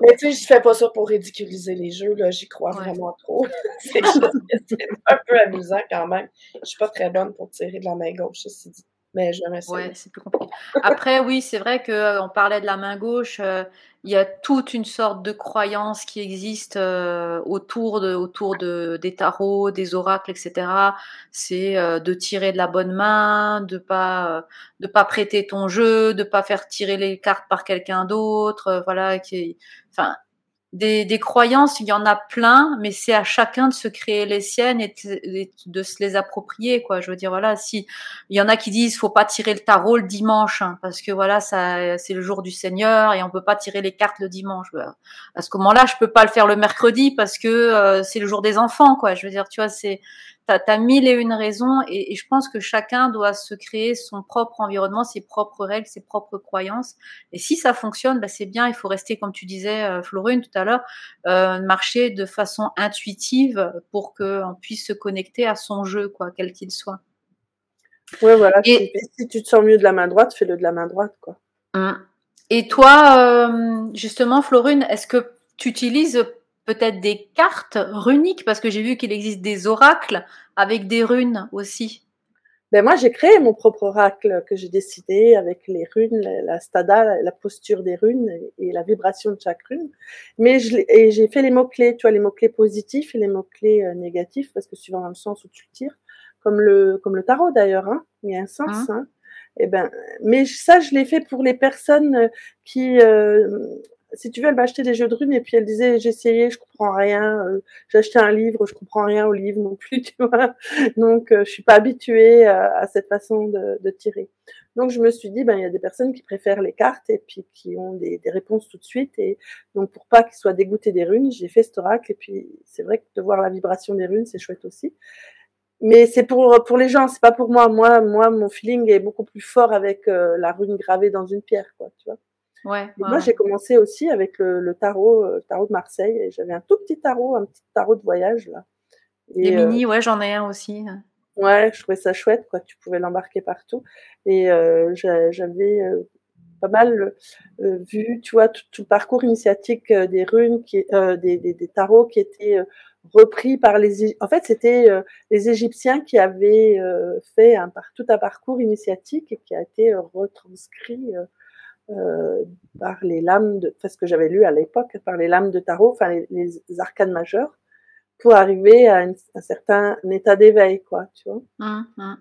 Mais tu sais, je fais pas ça pour ridiculiser les jeux, là, j'y crois vraiment trop. c'est un peu amusant quand même. Je suis pas très bonne pour tirer de la main gauche, ceci dit mais jamais Ouais, c'est plus compliqué. Après, oui, c'est vrai qu'on euh, parlait de la main gauche. Euh, il y a toute une sorte de croyance qui existe euh, autour de autour de des tarots, des oracles, etc. C'est de tirer de la bonne main, de pas de pas prêter ton jeu, de pas faire tirer les cartes par quelqu'un d'autre. voilà, qui, enfin, des, des, croyances, il y en a plein, mais c'est à chacun de se créer les siennes et de, se les approprier, quoi. Je veux dire, voilà, si il y en a qui disent, faut pas tirer le tarot le dimanche, hein, parce que voilà, ça, c'est le jour du Seigneur et on peut pas tirer les cartes le dimanche. À ce moment-là, je peux pas le faire le mercredi parce que euh, c'est le jour des enfants, quoi. Je veux dire, tu vois, c'est T'as as mille et une raisons et, et, je pense que chacun doit se créer son propre environnement, ses propres règles, ses propres croyances. Et si ça fonctionne, bah c'est bien. Il faut rester, comme tu disais, euh, Florine, tout à l'heure, euh, marcher de façon intuitive pour qu'on puisse se connecter à son jeu, quoi, quel qu'il soit. Ouais, voilà. Et, si, tu te sens mieux de la main droite, fais-le de la main droite, quoi. Hum. Et toi, euh, justement, Florine, est-ce que tu utilises peut-être des cartes runiques parce que j'ai vu qu'il existe des oracles avec des runes aussi. Ben moi, j'ai créé mon propre oracle que j'ai décidé avec les runes, la, stada, la posture des runes et, la vibration de chaque rune. Mais j'ai fait les mots-clés, tu vois, les mots-clés positifs et les mots-clés euh, négatifs parce que suivant le sens où tu le tires, comme le, comme le tarot d'ailleurs, hein, il y a un sens. Hein. hein. Et eh ben, mais ça, je l'ai fait pour les personnes qui, euh, si tu veux, elle m'a acheté des jeux de runes et puis elle disait j'ai essayé, je comprends rien. Euh, j'ai acheté un livre, je comprends rien au livre non plus, tu vois. Donc euh, je suis pas habituée à, cette façon de, de, tirer. Donc je me suis dit ben il y a des personnes qui préfèrent les cartes et puis qui ont des, des réponses tout de suite et donc pour pas qu'ils soient dégoûtés des runes, j'ai fait cet oracle et puis c'est vrai que de voir la vibration des runes c'est chouette aussi. Mais c'est pour pour les gens, c'est pas pour moi. Moi moi mon feeling est beaucoup plus fort avec euh, la rune gravée dans une pierre quoi, tu vois. Ouais, Moi, j'ai commencé aussi avec le, tarot, euh, tarot de Marseille. Et j'avais un tout petit tarot, un petit tarot de voyage là. Et, euh, mini, ouais, j'en ai un aussi. Ouais, je trouvais ça chouette, quoi. Tu pouvais l'embarquer partout. Et euh, j'avais pas mal vu, tu vois, tout, le parcours initiatique des runes, qui, des, des, des, tarots qui étaient repris par les. En fait, c'était les Égyptiens qui avaient fait un, tout un parcours initiatique et qui a été retranscrit euh, par les lames de, parce que j'avais lu à l'époque, par les lames de tarot, enfin les, les arcanes majeures, pour arriver à un certain état d'éveil, quoi, tu vois. Hum, hum.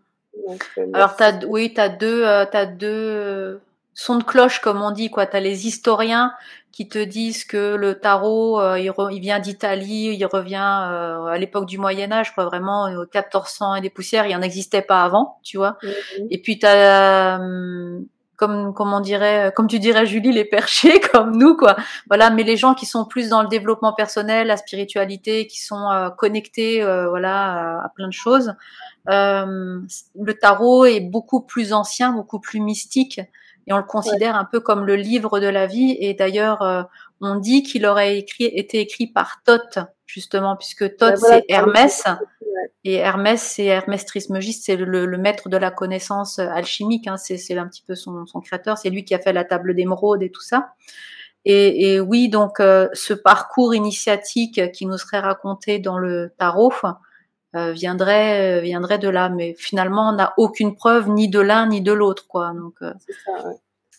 Euh, Alors, as, oui, tu as deux, euh, as deux sons de cloche, comme on dit, quoi. Tu as les historiens qui te disent que le tarot, il, il, vient d'Italie, il revient à l'époque du Moyen Âge, quoi, vraiment, au 1400 et des poussières, il en existait pas avant, tu vois. Et puis tu as comme comme on dirait comme tu dirais Julie les perchés comme nous quoi. Voilà mais les gens qui sont plus dans le développement personnel la spiritualité qui sont euh, connectés euh, voilà à, plein de choses. Euh, le tarot est beaucoup plus ancien beaucoup plus mystique et on le considère un peu comme le livre de la vie. Et d'ailleurs on dit qu'il aurait écrit, été écrit par Thoth justement puisque Thoth c'est Hermès et Hermès, c'est Hermès Trismegiste, c'est le, maître de la connaissance euh, alchimique. Hein, c'est un petit peu son, créateur. C'est lui qui a fait la table d'émeraude et tout ça. Et, oui, donc euh, ce parcours initiatique qui nous serait raconté dans le tarot euh, viendrait viendrait de là. Mais finalement, on n'a aucune preuve ni de l'un ni de l'autre, quoi. Donc,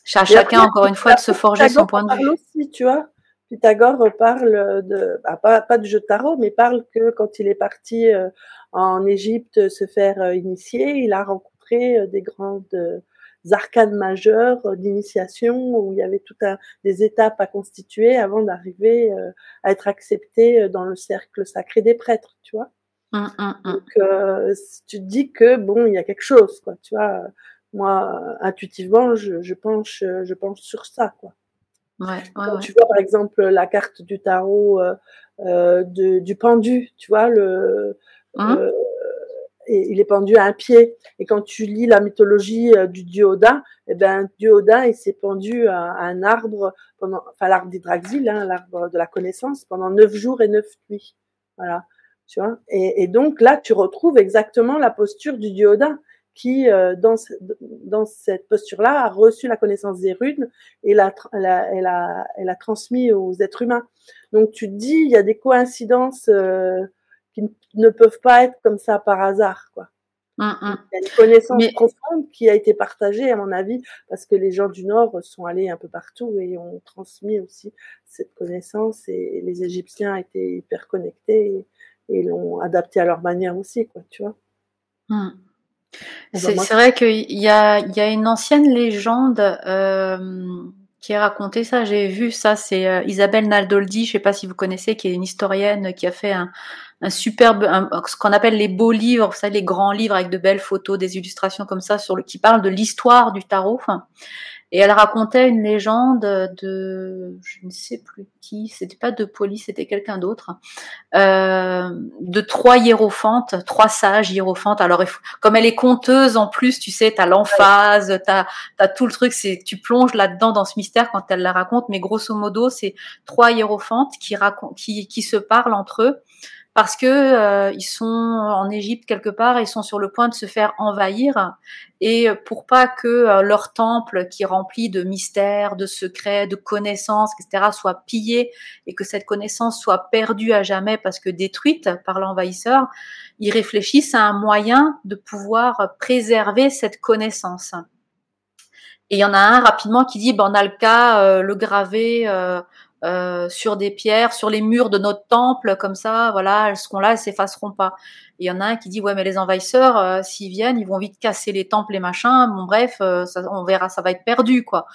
ça, chacun encore une fois de se forger son point de vue. Aussi, tu vois. Pythagore parle de, bah, pas, pas, du jeu de tarot, mais parle que quand il est parti euh, en Égypte se faire euh, initier, il a rencontré euh, des grandes arcanes majeures d'initiation où il y avait toutes des étapes à constituer avant d'arriver à être accepté dans le cercle sacré des prêtres, tu vois. Hum, hum, hum. Donc, tu te dis que bon, il y a quelque chose, quoi, tu vois. Moi, intuitivement, je, je penche, je penche sur ça, quoi. Ouais, Quand tu vois par exemple la carte du tarot euh, euh de, du pendu, tu vois, le, hein? euh, et il est pendu à un pied. Et quand tu lis la mythologie du dieu Odin, eh ben, dieu Odin, il s'est pendu à, un arbre pendant, enfin, l'arbre d'Hydraxile, hein, l'arbre de la connaissance, pendant neuf jours et neuf nuits. Voilà. Tu vois? Et, et, donc, là, tu retrouves exactement la posture du dieu Odin qui, euh, dans, dans cette posture-là, a reçu la connaissance des runes et l'a, elle, a, elle, a, elle a transmis aux êtres humains. Donc tu te dis, il y a des coïncidences euh, qui ne peuvent pas être comme ça par hasard, quoi. Hum, hum. Il y a une connaissance profonde qui a été partagée, à mon avis, parce que les gens du Nord sont allés un peu partout et ont transmis aussi cette connaissance et les Égyptiens étaient hyper connectés et, l'ont adapté à leur manière aussi, quoi, tu vois. Hum. C'est vrai qu'il y a, y a une ancienne légende euh, qui est racontée ça. J'ai vu ça. C'est euh, Isabelle Naldoldi, je sais pas si vous connaissez, qui est une historienne qui a fait un, un superbe, ce qu'on appelle les beaux livres, vous savez, les grands livres avec de belles photos, des illustrations comme ça, sur le, qui parlent de l'histoire du tarot. Et elle racontait une légende de, je ne sais plus qui, c'était pas de Poly, c'était quelqu'un d'autre, euh, de trois hiérophantes, trois sages hiérophantes. Alors, comme elle est conteuse en plus, tu sais, t'as l'emphase, t'as as tout le truc, c'est tu plonges là-dedans dans ce mystère quand elle la raconte. Mais grosso modo, c'est trois hiérophantes qui, qui, qui se parlent entre eux parce que euh, ils sont en Égypte quelque part, ils sont sur le point de se faire envahir, et pour pas que euh, leur temple, qui est rempli de mystères, de secrets, de connaissances, etc., soit pillé et que cette connaissance soit perdue à jamais parce que détruite par l'envahisseur, ils réfléchissent à un moyen de pouvoir préserver cette connaissance. Et il y en a un rapidement qui dit, ben, on a le cas, euh, le graver euh, euh, sur des pierres, sur les murs de notre temple, comme ça, voilà, elles seront là, elles s'effaceront pas. Il y en a un qui dit, ouais, mais les envahisseurs, s'ils viennent, ils vont vite casser les temples et machin. Bon, bref, ça, on verra, ça va être perdu, quoi.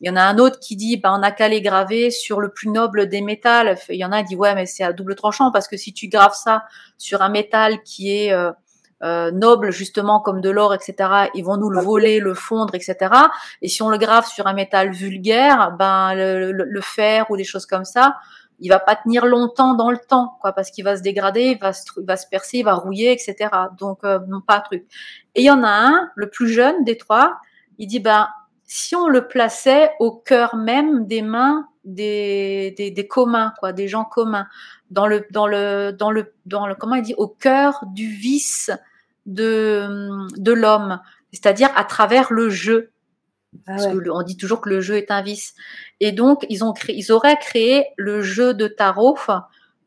Il y en a un autre qui dit, ben, on a qu'à les graver sur le plus noble des métals. Il y en a qui dit, ouais, mais c'est à double tranchant parce que si tu graves ça sur un métal qui est euh, nobles justement comme de l'or, etc. Ils vont nous le voler, le fondre, etc. Et si on le grave sur un métal vulgaire, ben le, fer ou des choses comme ça, il va pas tenir longtemps dans le temps, quoi, parce qu'il va se dégrader, il va se, il va se percer, il va rouiller, etc. Donc euh, non pas truc. Et il y en a un, le plus jeune des trois, il dit ben si on le plaçait au cœur même des mains des, des, des communs, quoi, des gens communs, dans le dans le dans le dans le comment il dit au cœur du vice de, de l'homme, c'est-à-dire à travers le jeu. Ah Parce que on dit toujours que le jeu est un vice. Et donc, ils, ont créé, ils auraient créé le jeu de tarot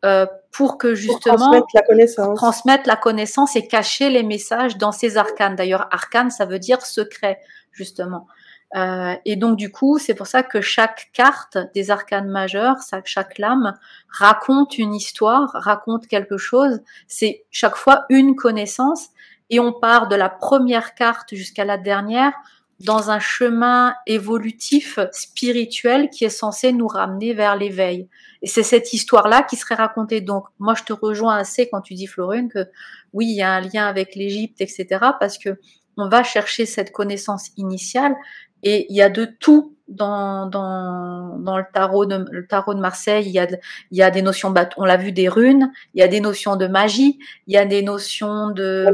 euh, pour que justement transmettre la connaissance. transmettre la connaissance et cacher les messages dans ces arcanes. D'ailleurs, arcane, ça veut dire secret, justement. Euh, et donc du coup, c'est pour ça que chaque carte des arcanes majeures, chaque lame raconte une histoire, raconte quelque chose. C'est chaque fois une connaissance et on part de la première carte jusqu'à la dernière dans un chemin évolutif spirituel qui est censé nous ramener vers l'éveil. Et c'est cette histoire-là qui serait racontée. Donc, moi, je te rejoins assez quand tu dis, Florine, que oui, il y a un lien avec l'Égypte, etc., parce que on va chercher cette connaissance initiale et il y a de tout dans, dans, dans le tarot de le tarot de Marseille, il y a il y a des notions on l'a vu des runes, il y a des notions de magie, il y a des notions de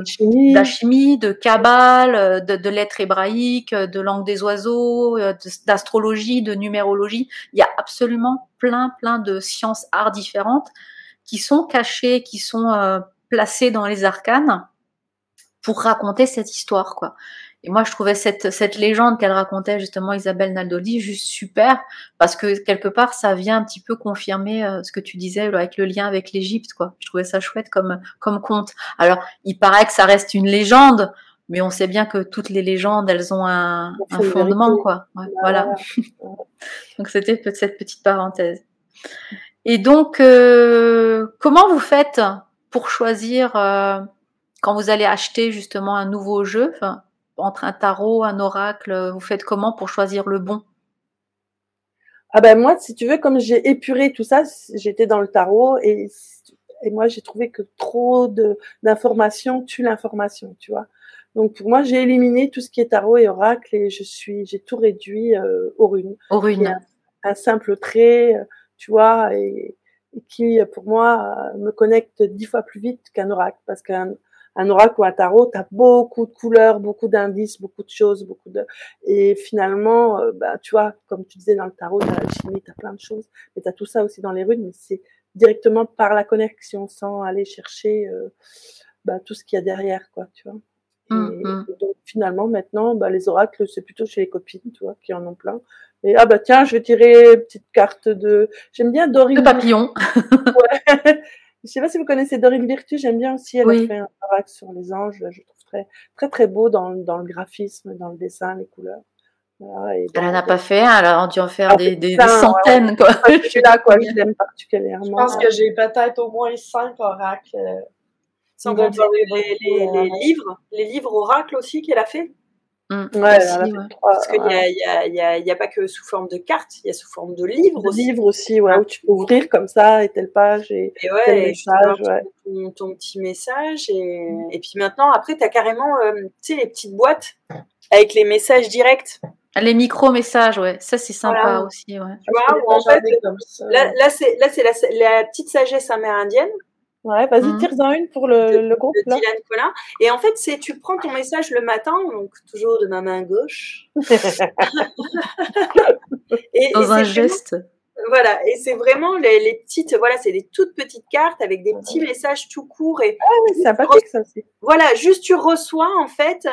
d'alchimie, de cabale, de, de lettres hébraïques, de langue des oiseaux, d'astrologie, de numérologie. Il y a absolument plein plein de sciences arts différentes qui sont cachées, qui sont euh, placées dans les arcanes pour raconter cette histoire quoi. Et moi, je trouvais cette, cette légende qu'elle racontait justement Isabelle Naldoli juste super parce que quelque part, ça vient un petit peu confirmer euh, ce que tu disais avec le lien avec l'Égypte, quoi. Je trouvais ça chouette comme comme conte. Alors, il paraît que ça reste une légende, mais on sait bien que toutes les légendes, elles ont un, un fondement, quoi. voilà. donc, c'était cette petite parenthèse. Et donc, euh, comment vous faites pour choisir euh, quand vous allez acheter justement un nouveau jeu entre un tarot, un oracle, vous faites comment pour choisir le bon? Ah ben moi, si tu veux, comme j'ai épuré tout ça, j'étais dans le tarot et, et moi j'ai trouvé que trop d'informations tue l'information, tu vois. Donc pour moi, j'ai éliminé tout ce qui est tarot et oracle et je suis, j'ai tout réduit euh, aux runes. Aux runes. Un, simple trait, euh, tu vois, et, et, qui pour moi me connecte dix fois plus vite qu'un oracle parce qu'un un oracle ou un tarot, tu as beaucoup de couleurs, beaucoup d'indices, beaucoup de choses, beaucoup de et finalement, euh, bah, tu vois, comme tu disais dans le tarot, tu as l'alchimie, tu as plein de choses, mais tu as tout ça aussi dans les runes, mais c'est directement par la connexion, sans aller chercher euh, bah, tout ce qu'il y a derrière, quoi, tu vois. Et, mmh, mmh. donc finalement, maintenant, bah, les oracles, c'est plutôt chez les copines, tu vois, qui en ont plein. Et ah bah tiens, je vais tirer une petite carte de. J'aime bien Dorine. De papillon. ouais. Je sais pas si vous connaissez Dorine Virtu, j'aime bien aussi. Elle a fait un travail sur les anges. Je trouve très, très, très beau dans, dans le graphisme, dans le dessin, les couleurs. Voilà, elle n'en a pas fait elle a dû en faire ah, des, des, centaines, quoi. je suis là, quoi, je l'aime particulièrement. Je pense que j'ai peut-être au moins cinq oracles. Euh, Sans compter les, les, les, livres, les livres oracles aussi qu'elle a fait. Mmh, ouais, Parce qu'il n'y a, y a, y a, y a, pas que sous forme de carte, il y a sous forme de livre aussi. livre aussi, ouais, où tu peux ouvrir comme ça et telle page et, et ouais, tel message. Ouais. Ton, ton, petit message. Et, et puis maintenant, après, tu as carrément euh, tu sais, les petites boîtes avec les messages directs. Les micro-messages, ouais, ça c'est sympa voilà. aussi. Ouais. Tu vois, en fait, là, là c'est la, la petite sagesse amérindienne Ouais, vas-y, mmh. tire-en une pour le, le groupe. De Dylan Colin. Et en fait, c'est tu prends ton message le matin, donc toujours de ma main gauche. et, Dans et un geste. Voilà, et c'est vraiment les, les, petites, voilà, c'est des toutes petites cartes avec des petits messages tout courts et. Ah oui, c'est sympathique ça aussi. Voilà, juste tu reçois en fait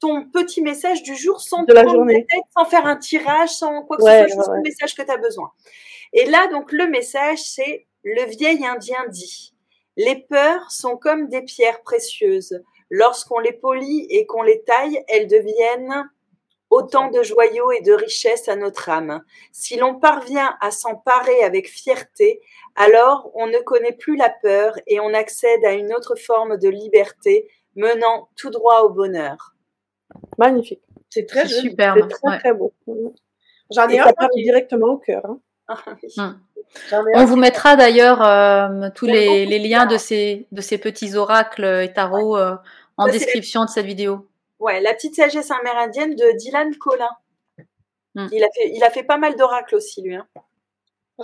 ton petit message du jour sans de la journée, tête, sans faire un tirage, sans quoi que ce soit, juste le message que tu as besoin. Et là, donc, le message, c'est le vieil Indien dit. Les peurs sont comme des pierres précieuses. Lorsqu'on les polit et qu'on les taille, elles deviennent autant de joyaux et de richesses à notre âme. Si l'on parvient à s'emparer avec fierté, alors on ne connaît plus la peur et on accède à une autre forme de liberté menant tout droit au bonheur. Magnifique. C'est très super. C'est très, très beau. J'en ai un qui... directement au cœur. Hein. Ah, on vous mettra d'ailleurs euh, tous les, les, liens de ces, de ces petits oracles et tarots euh, en description de cette vidéo. Ouais, la petite sagesse amérindienne de Dylan Collin. Hmm. Il, a fait, il a fait pas mal d'oracles aussi, lui. Hein.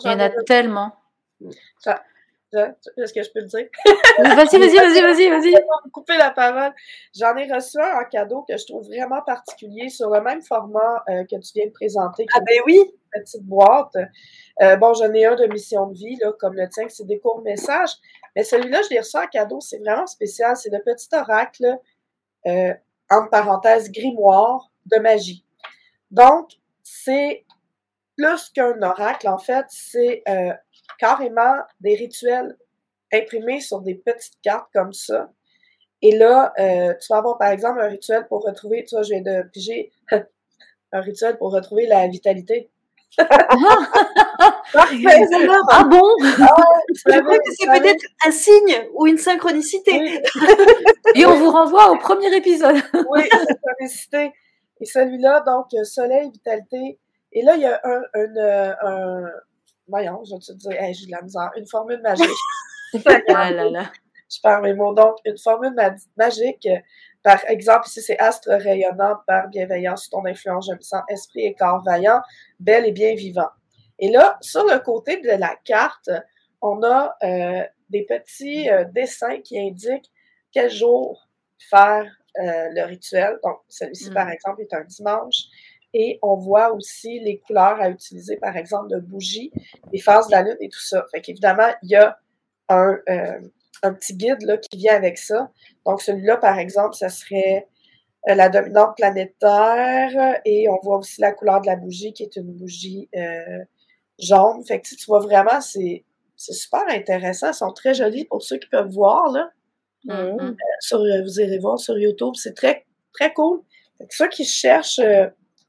Il y en a tellement. Est-ce que je peux le dire? vas-y, vas-y, vas-y, vas-y, vas-y. couper la parole. J'en ai reçu un en cadeau que je trouve vraiment particulier sur le même format euh, que tu viens de présenter. Ah ben oui! Petite boîte. Euh, bon, j'en ai un de mission de vie, là, comme le tien, c'est des courts messages. Mais celui-là, je l'ai reçu en cadeau. C'est vraiment spécial. C'est le petit oracle, euh, entre parenthèses, grimoire de magie. Donc, c'est plus qu'un oracle, en fait, c'est euh, carrément des rituels imprimés sur des petites cartes comme ça. Et là, euh, tu vas avoir par exemple un rituel pour retrouver, tu vois, je viens de piger un rituel pour retrouver la vitalité. ah, ah bon? Ah, Je crois que c'est peut-être un signe ou une synchronicité. Et on vous renvoie au premier épisode. oui, synchronicité. Et celui-là, donc, soleil, vitalité. Et là, il y a un, un, un, voyons, je vais te dire, j'ai de la misère, une formule magique. ah là là. Je parle mes mots. Donc, une formule magique, par exemple, ici, c'est astre rayonnant par bienveillance ton influence, je me sens esprit et corps vaillant, bel et bien vivant. Et là, sur le côté de la carte, on a euh, des petits euh, dessins qui indiquent quel jour faire euh, le rituel. Donc, celui-ci, par mm. exemple, est un dimanche et on voit aussi les couleurs à utiliser, par exemple, de bougies, les phases de la lune et tout ça. Fait qu'évidemment, il y a un, euh, un petit guide là, qui vient avec ça. Donc, celui-là, par exemple, ça serait euh, la dominante planétaire et on voit aussi la couleur de la bougie qui est une bougie euh, jaune. Fait que tu vois vraiment, c'est super intéressant. Ils sont très jolis pour ceux qui peuvent voir. Là. Mm-hmm. sur, vous irez voir sur YouTube. C'est très, très cool. Fait que ceux qui cherchent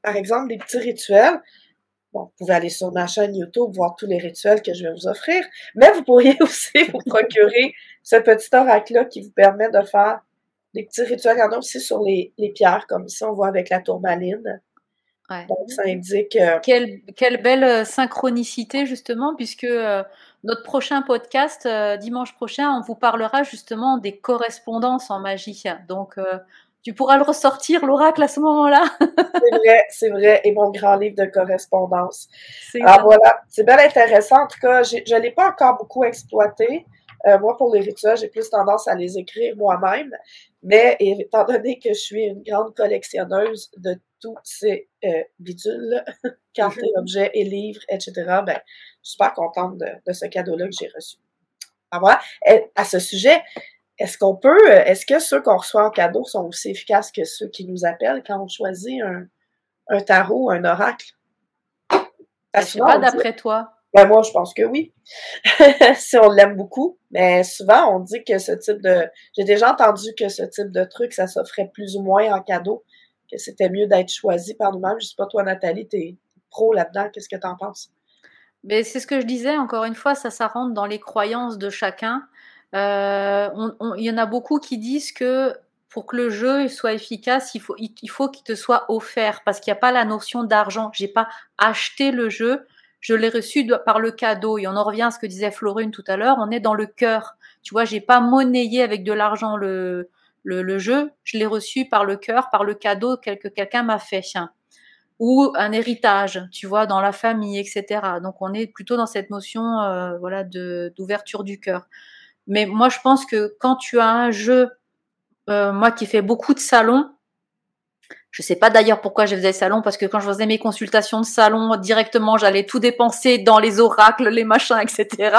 par exemple, des petits rituels. Bon, vous pouvez aller sur ma chaîne YouTube, voir tous les rituels que je vais vous offrir, mais vous pourriez aussi vous procurer ce petit oracle-là qui vous permet de faire des petits rituels. Il y en a aussi sur les, pierres, comme ici, on voit avec la tourmaline. Ouais. Donc, ça indique. Euh, quelle, quelle, belle euh, synchronicité, justement, puisque euh, notre prochain podcast, dimanche prochain, on vous parlera justement des correspondances en magie. Donc, tu pourras le ressortir, l'oracle, à ce moment-là. c'est vrai, c'est vrai. Et mon grand livre de correspondance. Alors voilà, c'est bien intéressant. En tout cas, je ne l'ai pas encore beaucoup exploité. Euh, moi, pour les rituels, j'ai plus tendance à les écrire moi-même. Mais étant donné que je suis une grande collectionneuse de tous ces euh, bidules, cartes et mhm. objets et livres, etc., ben, je suis super contente de, ce cadeau-là que j'ai reçu. Alors voilà. à ce sujet, est-ce qu'on peut, euh, est-ce que ceux qu'on reçoit en cadeau sont aussi efficaces que ceux qui nous appellent quand on choisit un, un tarot, un oracle? Je sais pas d'après toi. Ben moi, je pense que oui. si on l'aime beaucoup. Mais souvent, on dit que ce type de. J'ai déjà entendu que ce type de truc, ça s'offrait plus ou moins en cadeau, que c'était mieux d'être choisi par nous-mêmes. Je sais pas, toi, Nathalie, t'es pro là-dedans. Qu'est-ce que tu en penses? Mais c'est ce que je disais, encore une fois, ça, ça rentre dans les croyances de chacun. Euh, il y en a beaucoup qui disent que pour que le jeu soit efficace, il faut, il, faut qu'il te soit offert parce qu'il n'y a pas la notion d'argent. J'ai pas acheté le jeu, je l'ai reçu par le cadeau. Et on en revient à ce que disait Florine tout à l'heure. On est dans le cœur. Tu vois, j'ai pas monnayé avec de l'argent le, jeu. Je l'ai reçu par le cœur, par le cadeau que quelqu'un m'a fait. Ou un héritage, tu vois, dans la famille, etc. Donc on est plutôt dans cette notion, euh, voilà, d'ouverture du cœur. Mais moi, je pense que quand tu as un jeu, euh, moi qui fais beaucoup de salons, Je sais pas d'ailleurs pourquoi je faisais salon, parce que quand je faisais mes consultations de salon, directement, j'allais tout dépenser dans les oracles, les machins, etc.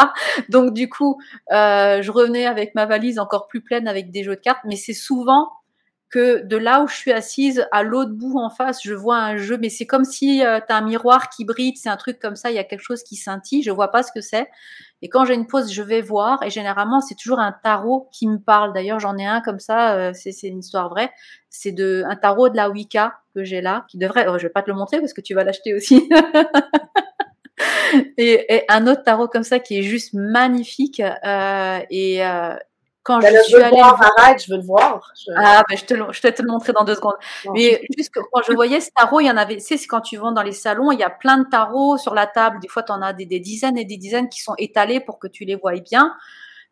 Donc du coup, euh, je revenais avec ma valise encore plus pleine avec des jeux de cartes. Mais c'est souvent que de là où je suis assise, à l'autre bout en face, je vois un jeu, mais c'est comme si euh, un miroir qui brille, c'est un truc comme ça, il y a quelque chose qui scintille, je vois pas ce que c'est. Et quand j'ai une pause, je vais voir, et généralement, c'est toujours un tarot qui me parle. D'ailleurs, j'en ai un comme ça, euh, c'est une histoire vraie. C'est de un tarot de la Wicca que j'ai là, qui devrait, oh, je vais pas te le montrer parce que tu vas l'acheter aussi. et, un autre tarot comme ça qui est juste magnifique euh, et, euh, quand ben, je, suis allée voir, arrête, je veux le voir. Ah, ben, je, te, je vais te le montrer dans deux secondes. Mais juste que quand je voyais ce tarot, il y en avait, tu sais, c'est quand tu vas dans les salons, il y a plein de tarots sur la table. Des fois, tu en as des, des, dizaines et des dizaines qui sont étalés pour que tu les voies bien.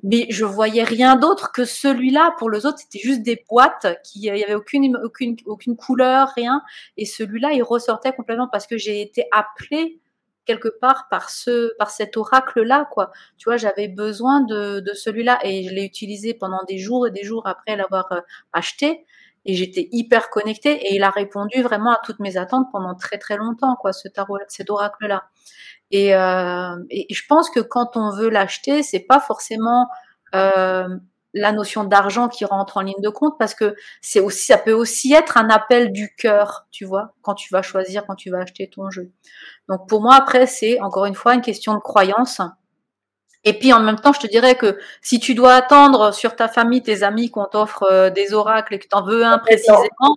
Mais je voyais rien d'autre que celui-là. Pour les autres, c'était juste des boîtes qui, il y avait aucune, aucune, aucune couleur, rien. Et celui-là, il ressortait complètement parce que j'ai été appelée quelque part par ce par cet oracle là quoi. Tu vois j'avais besoin de, de celui-là et je l'ai utilisé pendant des jours et des jours après l'avoir euh, acheté. Et j'étais hyper connectée et il a répondu vraiment à toutes mes attentes pendant très très longtemps quoi ce tarot cet oracle là et, euh, et je pense que quand on veut l'acheter c'est pas forcément euh, la notion d'argent qui rentre en ligne de compte parce que c'est aussi ça peut aussi être un appel du cœur, tu vois, quand tu vas choisir, quand tu vas acheter ton jeu. Donc pour moi après c'est encore une fois une question de croyance. Et puis en même temps, je te dirais que si tu dois attendre sur ta famille, tes amis qu'on t'offre euh, des oracles et que tu en veux un précisément,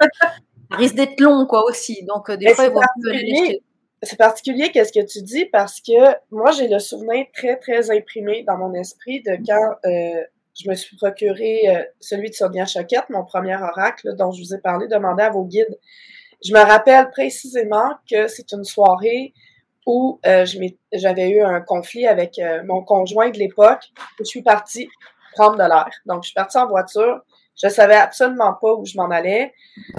risque d'être long quoi aussi. Donc euh, des fois il vaut c'est particulier qu'est-ce que tu dis? Parce que moi j'ai le souvenir très très imprimé dans mon esprit de quand euh, je me suis procuré euh, celui de Sonia Choquette, mon premier oracle dont je vous ai parlé, demandé à vos guides. Je me rappelle précisément que c'est une soirée où euh, j'avais eu un conflit avec euh, mon conjoint de l'époque. Je suis partie prendre de l'air. Donc, je suis partie en voiture. Je savais absolument pas où je m'en allais.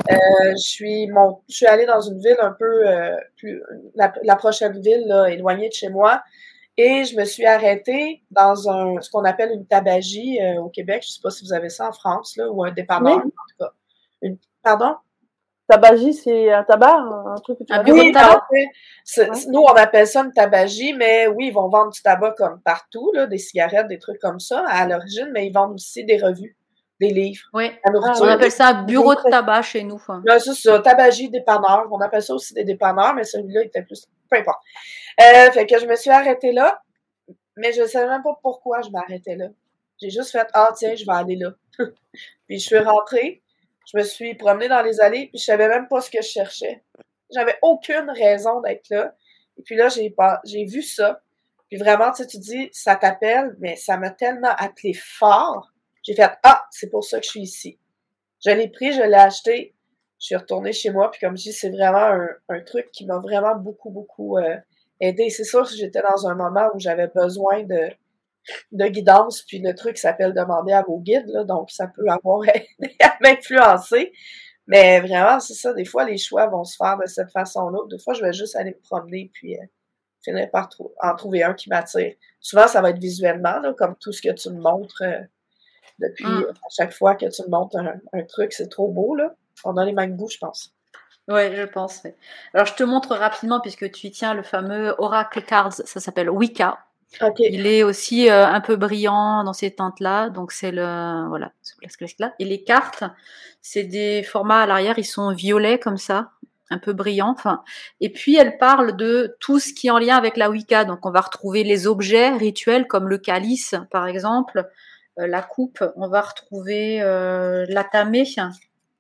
je suis allée dans une ville un peu plus la, prochaine ville éloignée de chez moi. Et je me suis arrêtée dans un, ce qu'on appelle une tabagie euh, au Québec. Je ne sais pas si vous avez ça en France, là, ou un dépanneur, en tout cas. Une, pardon? Tabagie, c'est un tabac, un truc que tu un tabac? Nous, on appelle ça une tabagie, mais oui, ils vont vendre du tabac comme partout, là, des cigarettes, des trucs comme ça à l'origine, mais ils vendent aussi des revues, des livres. Oui, on appelle ça un bureau de tabac chez nous. c'est ça, tabagie, dépanneur. On appelle ça aussi des dépanneurs, mais celui-là était plus peu importe. Euh, fait que je me suis arrêtée là, mais je ne savais même pas pourquoi je m'arrêtais là. J'ai juste fait Ah, tiens, je vais aller là. puis je suis rentrée, je me suis promenée dans les allées, puis je savais même pas ce que je cherchais. J'avais aucune raison d'être là. Et puis là, j'ai pas, j'ai vu ça. Puis vraiment, tu sais, tu dis, ça t'appelle, mais ça m'a tellement appelé fort. J'ai fait Ah, c'est pour ça que je suis ici. Je l'ai pris, je l'ai acheté, je suis retournée chez moi, puis comme je dis, c'est vraiment un, truc qui m'a vraiment beaucoup, beaucoup euh, aidé. C'est sûr que j'étais dans un moment où j'avais besoin de, de guidance, puis le truc s'appelle demander à vos guides, là, donc ça peut avoir aidé à m'influencer. Mais vraiment, c'est ça, des fois, les choix vont se faire de cette façon-là. Des fois, je vais juste aller me promener, puis euh, finir par en trouver un qui m'attire. Souvent, ça va être visuellement, là, comme tout ce que tu me montres euh, depuis mm. à chaque fois que tu me montres un, un truc, c'est trop beau, là. On a les mêmes goûts, je pense. Oui, je pense. Alors, je te montre rapidement, puisque tu y tiens le fameux Oracle Cards, ça s'appelle Wicca. Il est aussi euh, un peu brillant dans ces teintes-là, donc c'est le voilà, ce là. Et les cartes, c'est des formats à l'arrière, ils sont violets comme ça, un peu brillants. Enfin, et puis elle parle de tout ce qui est en lien avec la Wicca. Donc on va retrouver les objets rituels comme le calice, par exemple, euh, la coupe. On va retrouver euh, la tamée,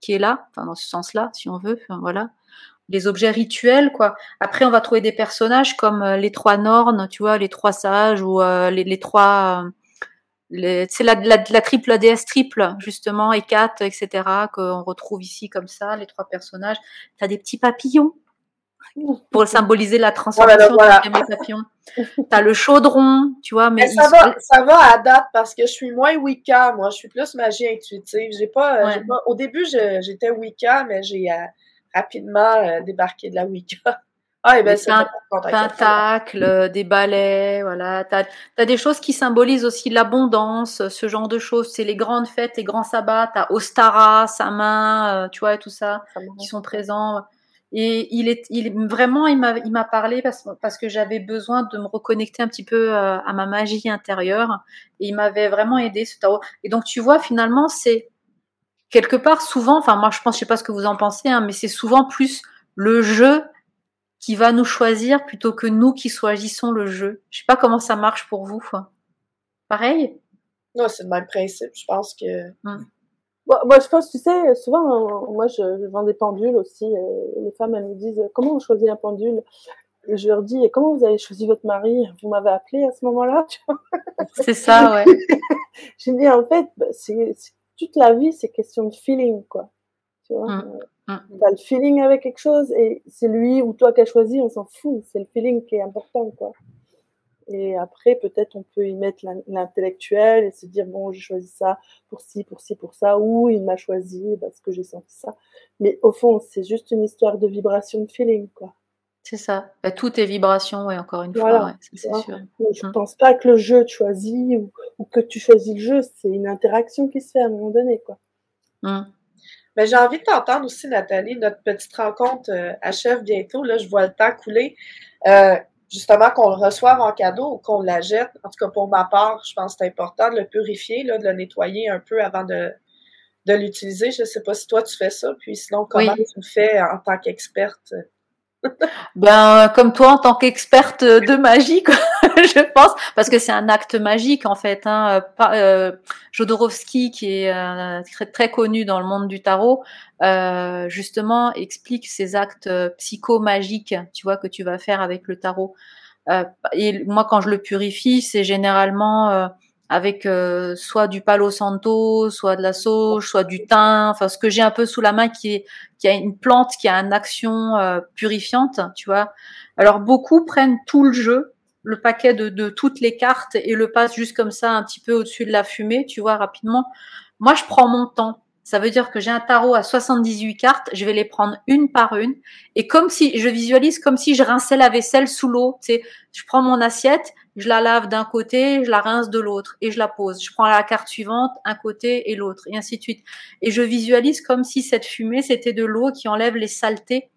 qui est là, enfin dans ce sens-là, si on veut, voilà. Les objets rituels, quoi. Après, on va trouver des personnages comme euh, les trois Nornes, tu vois, les trois sages ou euh, les, trois. Euh, c'est la, la, la, triple déesse triple, justement, et quatre, etc., qu'on retrouve ici comme ça, les trois personnages. Tu as des petits papillons pour symboliser la transformation voilà, voilà. papillons. T'as le chaudron, tu vois, mais, ça, va, ça va à date parce que je suis moins Wicca, moi. Je suis plus magie intuitive. J'ai pas, pas, au début, j'étais Wicca, mais j'ai euh, rapidement euh, débarqué de la Wicca. Ah, et ben, des pentacles, des balais, voilà. T'as as des choses qui symbolisent aussi l'abondance, ce genre de choses. C'est les grandes fêtes, les grands sabbats. T'as Ostara, sa main, tu vois, tout ça, qui sont présents. Et il est, il vraiment, il m'a, il m'a parlé parce, parce que j'avais besoin de me reconnecter un petit peu euh, à ma magie intérieure. Et il m'avait vraiment aidé ce tarot. Et donc tu vois, finalement, c'est quelque part souvent, enfin moi je pense, je sais pas ce que vous en pensez, hein, mais c'est souvent plus le jeu qui va nous choisir plutôt que nous qui choisissons le jeu. Je sais pas comment ça marche pour vous. Pareil? Non, c'est le même principe. Je pense que. Hum moi, je pense, tu sais, souvent, euh, moi, je, vends des pendules aussi. les femmes, elles me disent comment on choisit un pendule? Je leur dis comment vous avez choisi votre mari? Vous m'avez appelé à ce moment-là C'est ça, ouais. je dis en fait, bah, c'est toute la vie, c'est question de feeling, quoi. Tu vois mmh. Euh, mmh. T'as le feeling avec quelque chose et c'est lui ou toi qui as choisi, on s'en fout. C'est le feeling qui est important, quoi. Et après, peut-être on peut y mettre l'intellectuel et se dire, bon, j'ai choisi ça pour ci, pour ci, pour ça, ou il m'a choisi parce que j'ai senti ça. Mais au fond, c'est juste une histoire de vibration, de feeling, quoi. C'est ça. Bah, tout est vibration, et encore une fois, c'est sûr. Je ne mmh. pense pas que le jeu choisit ou, ou, que tu choisis le jeu, c'est une interaction qui se fait à un moment donné, quoi. Mmh. Mais j'ai envie de t'entendre aussi, Nathalie. Notre petite rencontre euh, achève bientôt. Là, je vois le temps couler. Euh, justement qu'on le reçoive en cadeau ou qu'on la jette. En tout cas, pour ma part, je pense que c'est important de le purifier, là, de le nettoyer un peu avant de, de l'utiliser. Je ne sais pas si toi tu fais ça, puis sinon, comment tu le fais en tant qu'experte? ben, comme toi en tant qu'experte de magie, je pense, parce que c'est un acte magique en fait. Hein. Euh, Jodorowsky, qui est euh, très, très, connu dans le monde du tarot, euh, justement explique ces actes euh, psychomagiques, tu vois, que tu vas faire avec le tarot. Euh, et moi, quand je le purifie, c'est généralement avec soit du palo santo, soit de la sauge, soit du thym, enfin ce que j'ai un peu sous la main qui est qui a une plante qui a une action purifiante, tu vois. Alors beaucoup prennent tout le jeu, le paquet de, de toutes les cartes et le passent juste comme ça un petit peu au-dessus de la fumée, tu vois rapidement. Moi, je prends mon temps. Ça veut dire que j'ai un tarot à 78 cartes, je vais les prendre une par une et comme si je visualise comme si je rinçais la vaisselle sous l'eau, tu sais, je prends mon assiette, je la lave d'un côté, je la rince de l'autre et je la pose. Je prends la carte suivante, un côté et l'autre et ainsi de suite. Et je visualise comme si cette fumée c'était de l'eau qui enlève les saletés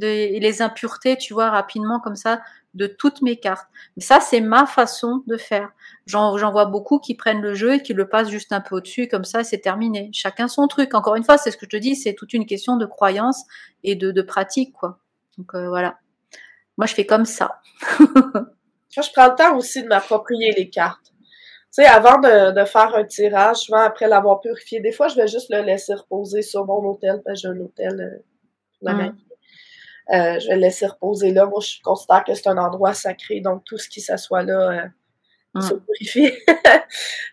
et les impuretés, tu vois, rapidement comme ça de toutes mes cartes. Mais ça, c'est ma façon de faire. J'en vois beaucoup qui prennent le jeu et qui le passent juste un peu au-dessus, comme ça, c'est terminé. Chacun son truc. Encore une fois, c'est ce que je te dis, c'est toute une question de croyance et de, de pratique, quoi. Donc euh, voilà. Moi, je fais comme ça. je prends le temps aussi de m'approprier les cartes. Tu sais, avant de, de, faire un tirage, souvent après l'avoir purifié, des fois, je vais juste le laisser reposer sur mon hôtel, parce que j'ai un hôtel euh, mmh. Euh, je vais le laisser reposer là. Moi, je considère que c'est un endroit sacré, donc tout ce qui s'assoit là euh, se purifie.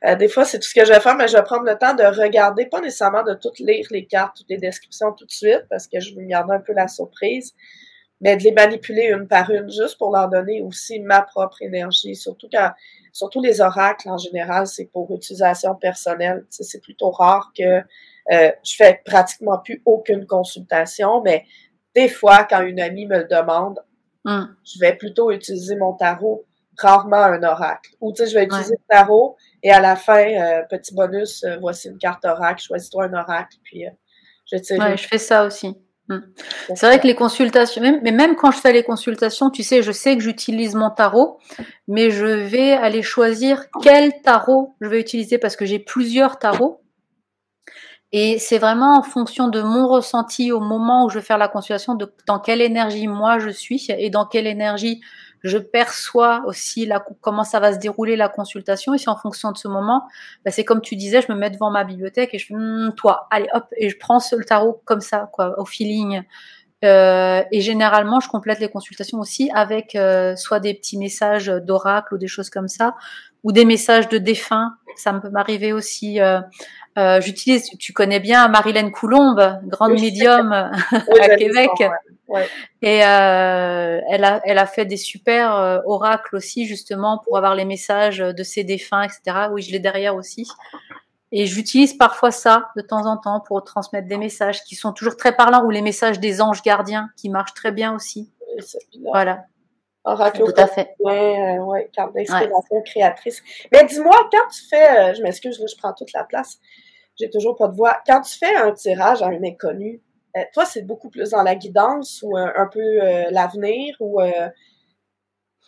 Euh, des fois, c'est tout ce que je vais faire, mais je vais prendre le temps de regarder, pas nécessairement de toutes lire les cartes, toutes les descriptions tout de suite, parce que je veux garder un peu la surprise, mais de les manipuler une par une, juste pour leur donner aussi ma propre énergie. Surtout quand, surtout les oracles en général, c'est pour utilisation personnelle. c'est plutôt rare que euh, je fais pratiquement plus aucune consultation, mais des fois, quand une amie me le demande, hmm. je vais plutôt utiliser mon tarot, rarement un oracle. Ou tu sais, je vais utiliser le tarot et à la fin, euh, petit bonus, euh, voici une carte oracle, choisis-toi un oracle, puis euh, je tire. Ouais, je fais ça aussi. Hmm. C'est vrai que les consultations, même, mais même quand je fais les consultations, tu sais, je sais que j'utilise mon tarot, mais je vais aller choisir quel tarot je vais utiliser parce que j'ai plusieurs tarots. Et c'est vraiment en fonction de mon ressenti au moment où je vais faire la consultation, de dans quelle énergie moi je suis et dans quelle énergie je perçois aussi la, comment ça va se dérouler la consultation. Et c'est en fonction de ce moment, bah c'est comme tu disais, je me mets devant ma bibliothèque et je fais hm, toi, allez hop, et je prends le tarot comme ça, quoi, au feeling. Euh, et généralement, je complète les consultations aussi avec euh, soit des petits messages d'oracle ou des choses comme ça, ou des messages de défunts. Ça me peut m'arriver aussi. Euh, euh, j'utilise, tu connais bien Marilène Coulombe, grande médium à Québec. Et euh, elle, a, elle a fait des super euh, oracles aussi, justement, pour avoir les messages de ses défunts, etc. Oui, je l'ai derrière aussi. Et j'utilise parfois ça de temps en temps pour transmettre des messages qui sont toujours très parlants, ou les messages des anges gardiens qui marchent très bien aussi. Voilà. Oracle Tout à fait. Euh, ouais, carte d'inspiration créatrice. Mais dis-moi, quand tu fais, euh, je m'excuse, je prends toute la place, j'ai toujours pas de voix. Quand tu fais un tirage à un inconnu, euh, toi, c'est beaucoup plus dans la guidance ou un peu l'avenir ou.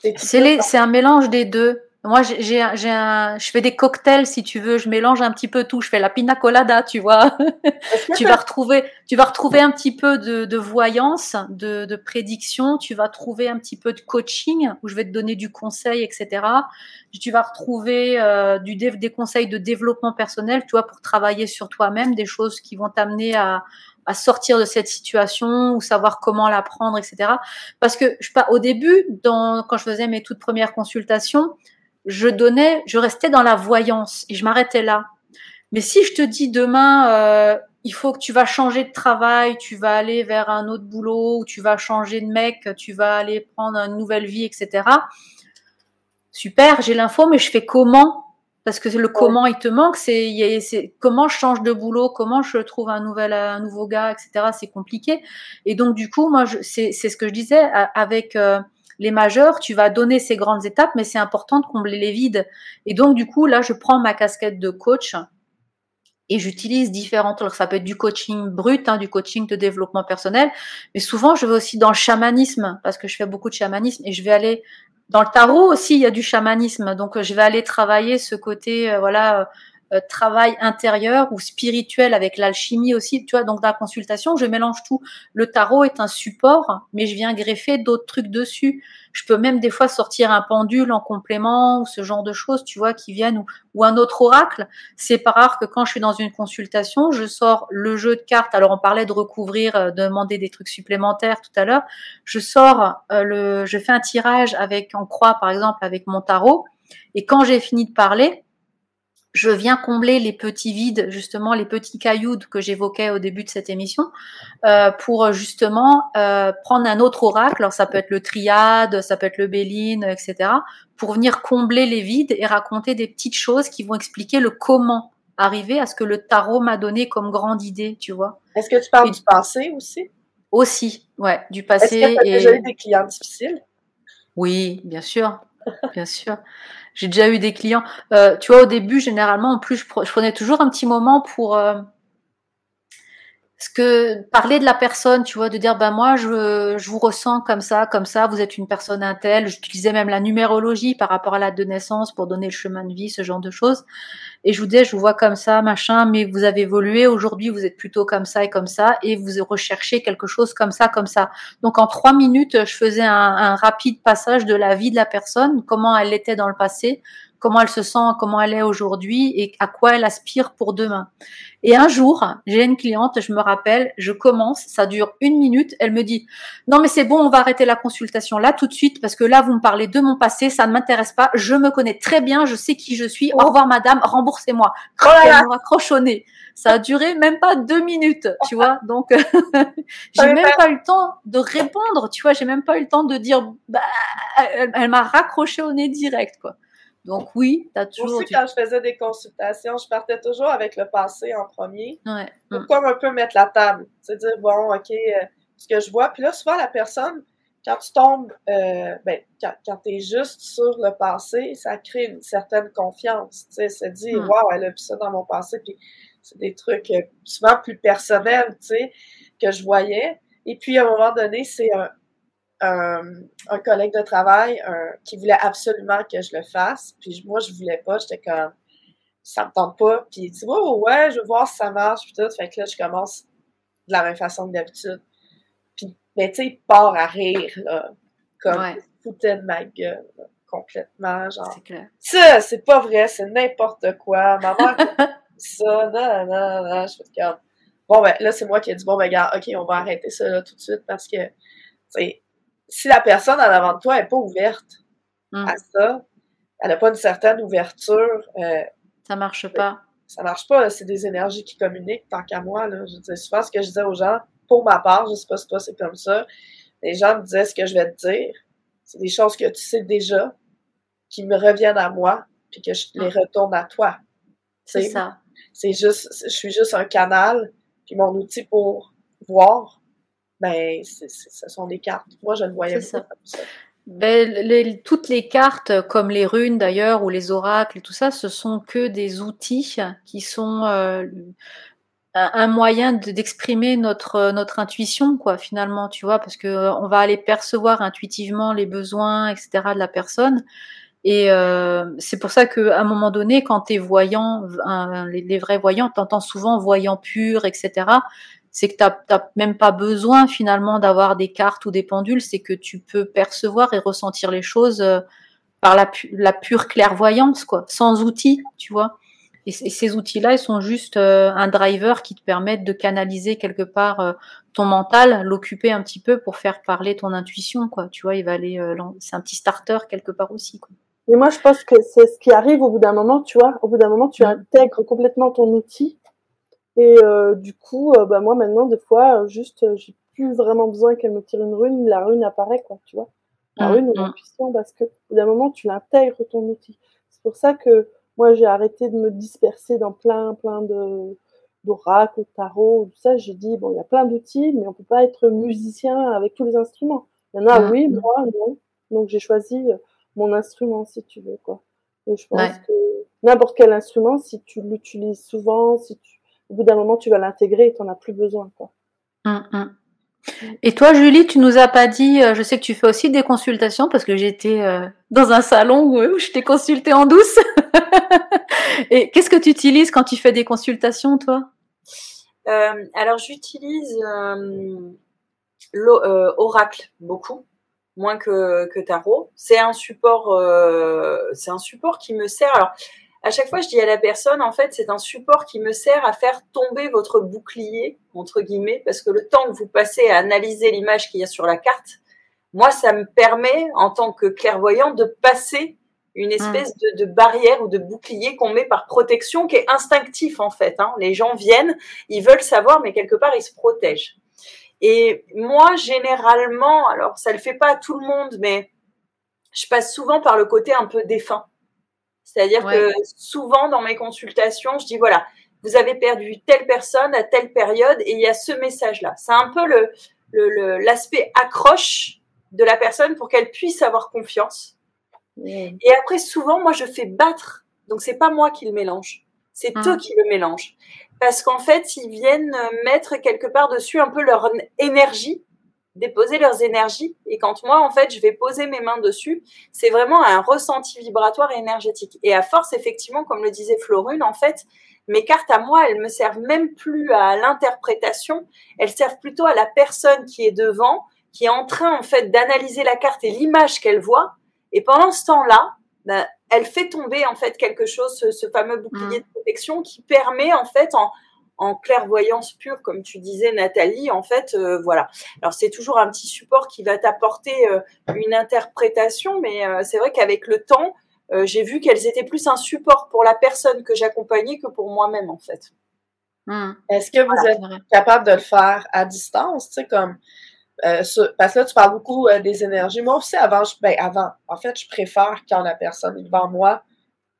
c'est un mélange des deux. Moi, j'ai un, un, je fais des cocktails si tu veux. Je mélange un petit peu tout. Je fais la pina colada, tu vois. tu vas retrouver, tu vas retrouver un petit peu de, de voyance, de, de, prédiction. Tu vas trouver un petit peu de coaching où je vais te donner du conseil, etc. Tu vas retrouver euh, du des conseils de développement personnel, tu vois, pour travailler sur toi-même, des choses qui vont t'amener à, à sortir de cette situation ou savoir comment la prendre, etc. Parce que je pas au début, dans, quand je faisais mes toutes premières consultations je donnais, je restais dans la voyance et je m'arrêtais là. Mais si je te dis demain, euh, il faut que tu vas changer de travail, tu vas aller vers un autre boulot, ou tu vas changer de mec, tu vas aller prendre une nouvelle vie, etc. Super, j'ai l'info, mais je fais comment? Parce que le comment il te manque, c'est comment je change de boulot, comment je trouve un nouvel, un nouveau gars, etc. C'est compliqué. Et donc du coup, moi, c'est ce que je disais avec euh, les majeurs, tu vas donner ces grandes étapes, mais c'est important de combler les vides. Et donc, du coup, là, je prends ma casquette de coach et j'utilise différentes. Alors, ça peut être du coaching brut, hein, du coaching de développement personnel, mais souvent, je vais aussi dans le chamanisme parce que je fais beaucoup de chamanisme et je vais aller dans le tarot aussi. Il y a du chamanisme, donc je vais aller travailler ce côté, euh, voilà. Travail intérieur ou spirituel avec l'alchimie aussi, tu vois. Donc dans la consultation, je mélange tout. Le tarot est un support, mais je viens greffer d'autres trucs dessus. Je peux même des fois sortir un pendule en complément ou ce genre de choses, tu vois, qui viennent ou, un autre oracle. C'est pas rare que quand je suis dans une consultation, je sors le jeu de cartes. Alors on parlait de recouvrir, euh, de demander des trucs supplémentaires tout à l'heure. Je sors euh, le, je fais un tirage avec en croix par exemple avec mon tarot. Et quand j'ai fini de parler, je viens combler les petits vides, justement les petits cailloux que j'évoquais au début de cette émission, euh, pour justement euh, prendre un autre oracle. Alors ça peut être le triade, ça peut être le béline, etc. Pour venir combler les vides et raconter des petites choses qui vont expliquer le comment arriver à ce que le tarot m'a donné comme grande idée, tu vois. Est-ce que tu parles du passé aussi? Aussi, ouais, du passé. Est-ce que tu as déjà eu des clients difficiles? Oui, bien sûr, bien sûr. J'ai déjà eu des clients. Euh, tu vois, au début, généralement, en plus, je, prenais toujours un petit moment pour euh, que parler de la personne, tu vois, de dire ben moi je, je vous ressens comme ça, comme ça, vous êtes une personne intelle. J'utilisais même la numérologie par rapport à la de naissance pour donner le chemin de vie, ce genre de choses. Et je vous disais, je vous vois comme ça, machin, mais vous avez évolué. Aujourd'hui, vous êtes plutôt comme ça et comme ça, et vous recherchez quelque chose comme ça, comme ça. Donc en trois minutes, je faisais un, un rapide passage de la vie de la personne, comment elle était dans le passé, comment elle se sent, comment elle est aujourd'hui et à quoi elle aspire pour demain. Et un jour, j'ai une cliente, je me rappelle, je commence, ça dure une minute, elle me dit non mais c'est bon, on va arrêter la consultation là tout de suite parce que là vous me parlez de mon passé, ça ne m'intéresse pas, je me connais très bien, je sais qui je suis. Au revoir madame, remboursez-moi. Oh elle me raccroche Ça a duré même pas deux minutes, tu vois. Donc j'ai même pas eu le temps de répondre, tu vois. J'ai même pas eu le temps de dire. Bah, elle m'a raccroché au nez direct, quoi. Donc oui, tu as toujours... Aussi, quand je faisais des consultations, je partais toujours avec le passé en premier. Ouais. Pour comme un peu mettre la table. C'est dire, bon, OK, euh, ce que je vois. Puis là, souvent, la personne, quand tu tombes, euh, ben, quand, quand tu es juste sur le passé, ça crée une certaine confiance. Tu sais, se dit, mm. waouh, elle a vu ça dans mon passé. Puis c'est des trucs euh, souvent plus personnels, tu sais, que je voyais. Et puis, à un moment donné, c'est un, un, collègue de travail qui voulait absolument que je le fasse. Puis moi, je voulais pas. J'étais comme, ça me tente pas. Puis il dit, ouais, ouais, je veux voir si ça marche. Puis tout. Fait que là, je commence de la même façon que d'habitude. Puis, mais tu sais, il part à rire, là. Comme, ouais. foutait de ma gueule, complètement. Genre, clair. Ça, c'est pas vrai, c'est n'importe quoi. Maman, ça, non, non, non. Je fais comme, bon, ben là, c'est moi qui ai dit, bon, ben, regarde, OK, on va arrêter ça là tout de suite parce que, tu si la personne en avant de toi n'est pas ouverte mm. à ça, elle n'a pas une certaine ouverture. Euh, ça marche pas. Ça marche pas. C'est des énergies qui communiquent tant qu'à moi. Là. Je dis souvent ce que je disais aux gens, pour ma part, je sais pas si toi c'est comme ça. Les gens me disaient ce que je vais te dire. C'est des choses que tu sais déjà, qui me reviennent à moi, puis que je les mm. retourne à toi. C'est ça. C'est juste, je suis juste un canal, puis mon outil pour voir, ben, ce sont des cartes. Moi, je le voyais ça. comme ça. Ben, toutes les cartes, comme les runes d'ailleurs, ou les oracles et tout ça, ce sont que des outils qui sont euh, un, moyen d'exprimer notre notre intuition, quoi, finalement, tu vois, parce que euh, on va aller percevoir intuitivement les besoins, etc. de la personne. Et euh, c'est pour ça qu'à un moment donné, quand tu es voyant, les, les, vrais voyants, t'entends souvent voyant pur, etc c'est que tu n'as même pas besoin finalement d'avoir des cartes ou des pendules, c'est que tu peux percevoir et ressentir les choses euh, par la, la pure clairvoyance, quoi, sans outils, tu vois. Et, ces outils-là, ils sont juste euh, un driver qui te permettent de canaliser quelque part euh, ton mental, l'occuper un petit peu pour faire parler ton intuition, quoi. Tu vois, il va aller, c'est un petit starter quelque part aussi, quoi. Mais moi, je pense que c'est ce qui arrive au bout d'un moment, tu vois. Au bout d'un moment, tu mm. intègres complètement ton outil et euh, du coup, euh, bah, moi maintenant, des fois, euh, juste, j'ai plus vraiment besoin qu'elle me tire une rune, la rune apparaît, quoi, tu vois. La mmh, rune ou l'intuition, parce que au d'un moment, tu l'intègres ton outil. C'est pour ça que moi, j'ai arrêté de me disperser dans plein, plein de d'oracles, tarot, tout ça. J'ai dit, bon, il y a plein d'outils, mais on peut pas être musicien avec tous les instruments. Il y en a, mmh, oui, mmh. moi, non. Donc, j'ai choisi mon instrument, si tu veux, quoi. Et je pense que n'importe quel instrument, si tu l'utilises souvent, si tu au bout d'un moment, tu vas l'intégrer et tu n'en as plus besoin. Quoi. Hum, hum. Et toi, Julie, tu nous as pas dit, euh, je sais que tu fais aussi des consultations parce que j'étais euh, dans un salon où, je t'ai consulté en douce. et qu'est-ce que tu utilises quand tu fais des consultations, toi? Euh, Alors, j'utilise l'oracle beaucoup, moins que, que tarot. C'est un support, c'est un support qui me sert. Alors, à chaque fois, je dis à la personne, en fait, c'est un support qui me sert à faire tomber votre bouclier, entre guillemets, parce que le temps que vous passez à analyser l'image qu'il y a sur la carte, moi, ça me permet, en tant que clairvoyant, de passer une espèce de, barrière ou de bouclier qu'on met par protection, qui est instinctif, en fait. Hein. Les gens viennent, ils veulent savoir, mais quelque part, ils se protègent. Et moi, généralement, alors ça le fait pas à tout le monde, mais je passe souvent par le côté un peu défunt. C'est-à-dire que souvent dans mes consultations, je dis voilà, vous avez perdu telle personne à telle période et il y a ce message-là. C'est un peu le l'aspect accroche de la personne pour qu'elle puisse avoir confiance. Et après, souvent, moi, je fais battre. Donc, c'est pas moi qui le mélange. C'est eux mmh. qui le mélangent. Parce qu'en fait, ils viennent mettre quelque part dessus un peu leur énergie déposer leurs énergies. Et quand moi, en fait, je vais poser mes mains dessus, c'est vraiment un ressenti vibratoire et énergétique. Et à force, effectivement, comme le disait Florune, en fait, mes cartes à moi, elles me servent même plus à l'interprétation, elles servent plutôt à la personne qui est devant, qui est en train, en fait, d'analyser la carte et l'image qu'elle voit. Et pendant ce temps-là, ben, elle fait tomber, en fait, quelque chose, ce, ce fameux bouclier mmh. de protection qui permet, en fait, en, en clairvoyance pure, comme tu disais, Nathalie, en fait, euh, voilà. Alors c'est toujours un petit support qui va t'apporter euh, une interprétation, mais euh, c'est vrai qu'avec le temps, j'ai vu qu'elles étaient plus un support pour la personne que j'accompagnais que pour moi-même, en fait. Hmm. Est-ce que vous êtes capable de le faire à distance, tu sais, comme parce que là, tu parles beaucoup des énergies. Moi aussi, avant, je, ben, avant, en fait, je préfère quand la personne est devant moi,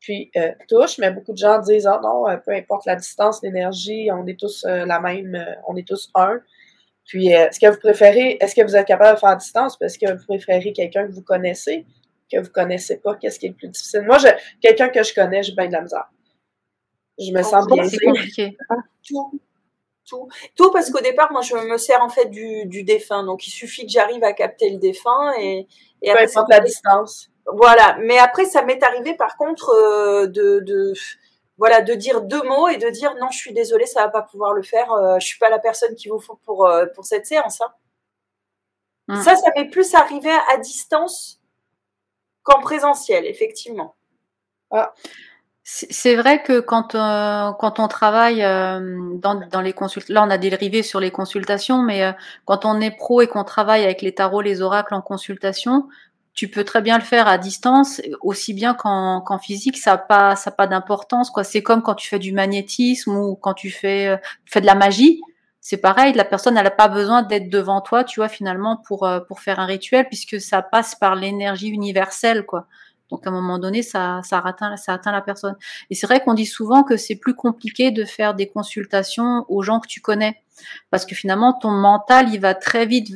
puis euh, touche, mais beaucoup de gens disent ah non, euh, peu importe la distance, l'énergie, on est tous euh, la même, on est tous un. Puis est-ce que vous préférez, est-ce que vous êtes capable de faire à distance, parce que vous préférez quelqu'un que vous connaissez, que vous connaissez pas, qu'est-ce qui est le plus difficile? Moi, je, quelqu'un que je connais, j'ai bien de la misère. Je me sens bien. C'est compliqué. Tout. Tout. Tout parce qu'au départ, moi, je me sers en fait du, du défunt. Donc, il suffit que j'arrive à capter le défunt et, et peu importe la distance. Voilà, mais après ça m'est arrivé par contre euh, de, de, voilà de dire deux mots et de dire non, je suis désolée, ça va pas pouvoir le faire. Euh, je suis pas la personne qu'il vous faut pour euh, pour cette séance. Hein. Hum. Ça, ça m'est plus arrivé à distance qu'en présentiel, effectivement. Ah. C'est vrai que quand, quand on travaille dans, dans, les consultations, là on a dérivé sur les consultations, mais quand on est pro et qu'on travaille avec les tarots, les oracles en consultation, tu peux très bien le faire à distance, aussi bien qu'en physique, ça n'a pas, ça pas d'importance. quoi. C'est comme quand tu fais du magnétisme ou quand tu fais, euh, fais de la magie. C'est pareil, la personne elle n'a pas besoin d'être devant toi, tu vois, finalement, pour, euh, pour faire un rituel, puisque ça passe par l'énergie universelle, quoi. Donc à un moment donné, ça, ça, atteint, ça atteint la personne. Et c'est vrai qu'on dit souvent que c'est plus compliqué de faire des consultations aux gens que tu connais. Parce que finalement, ton mental, il va très vite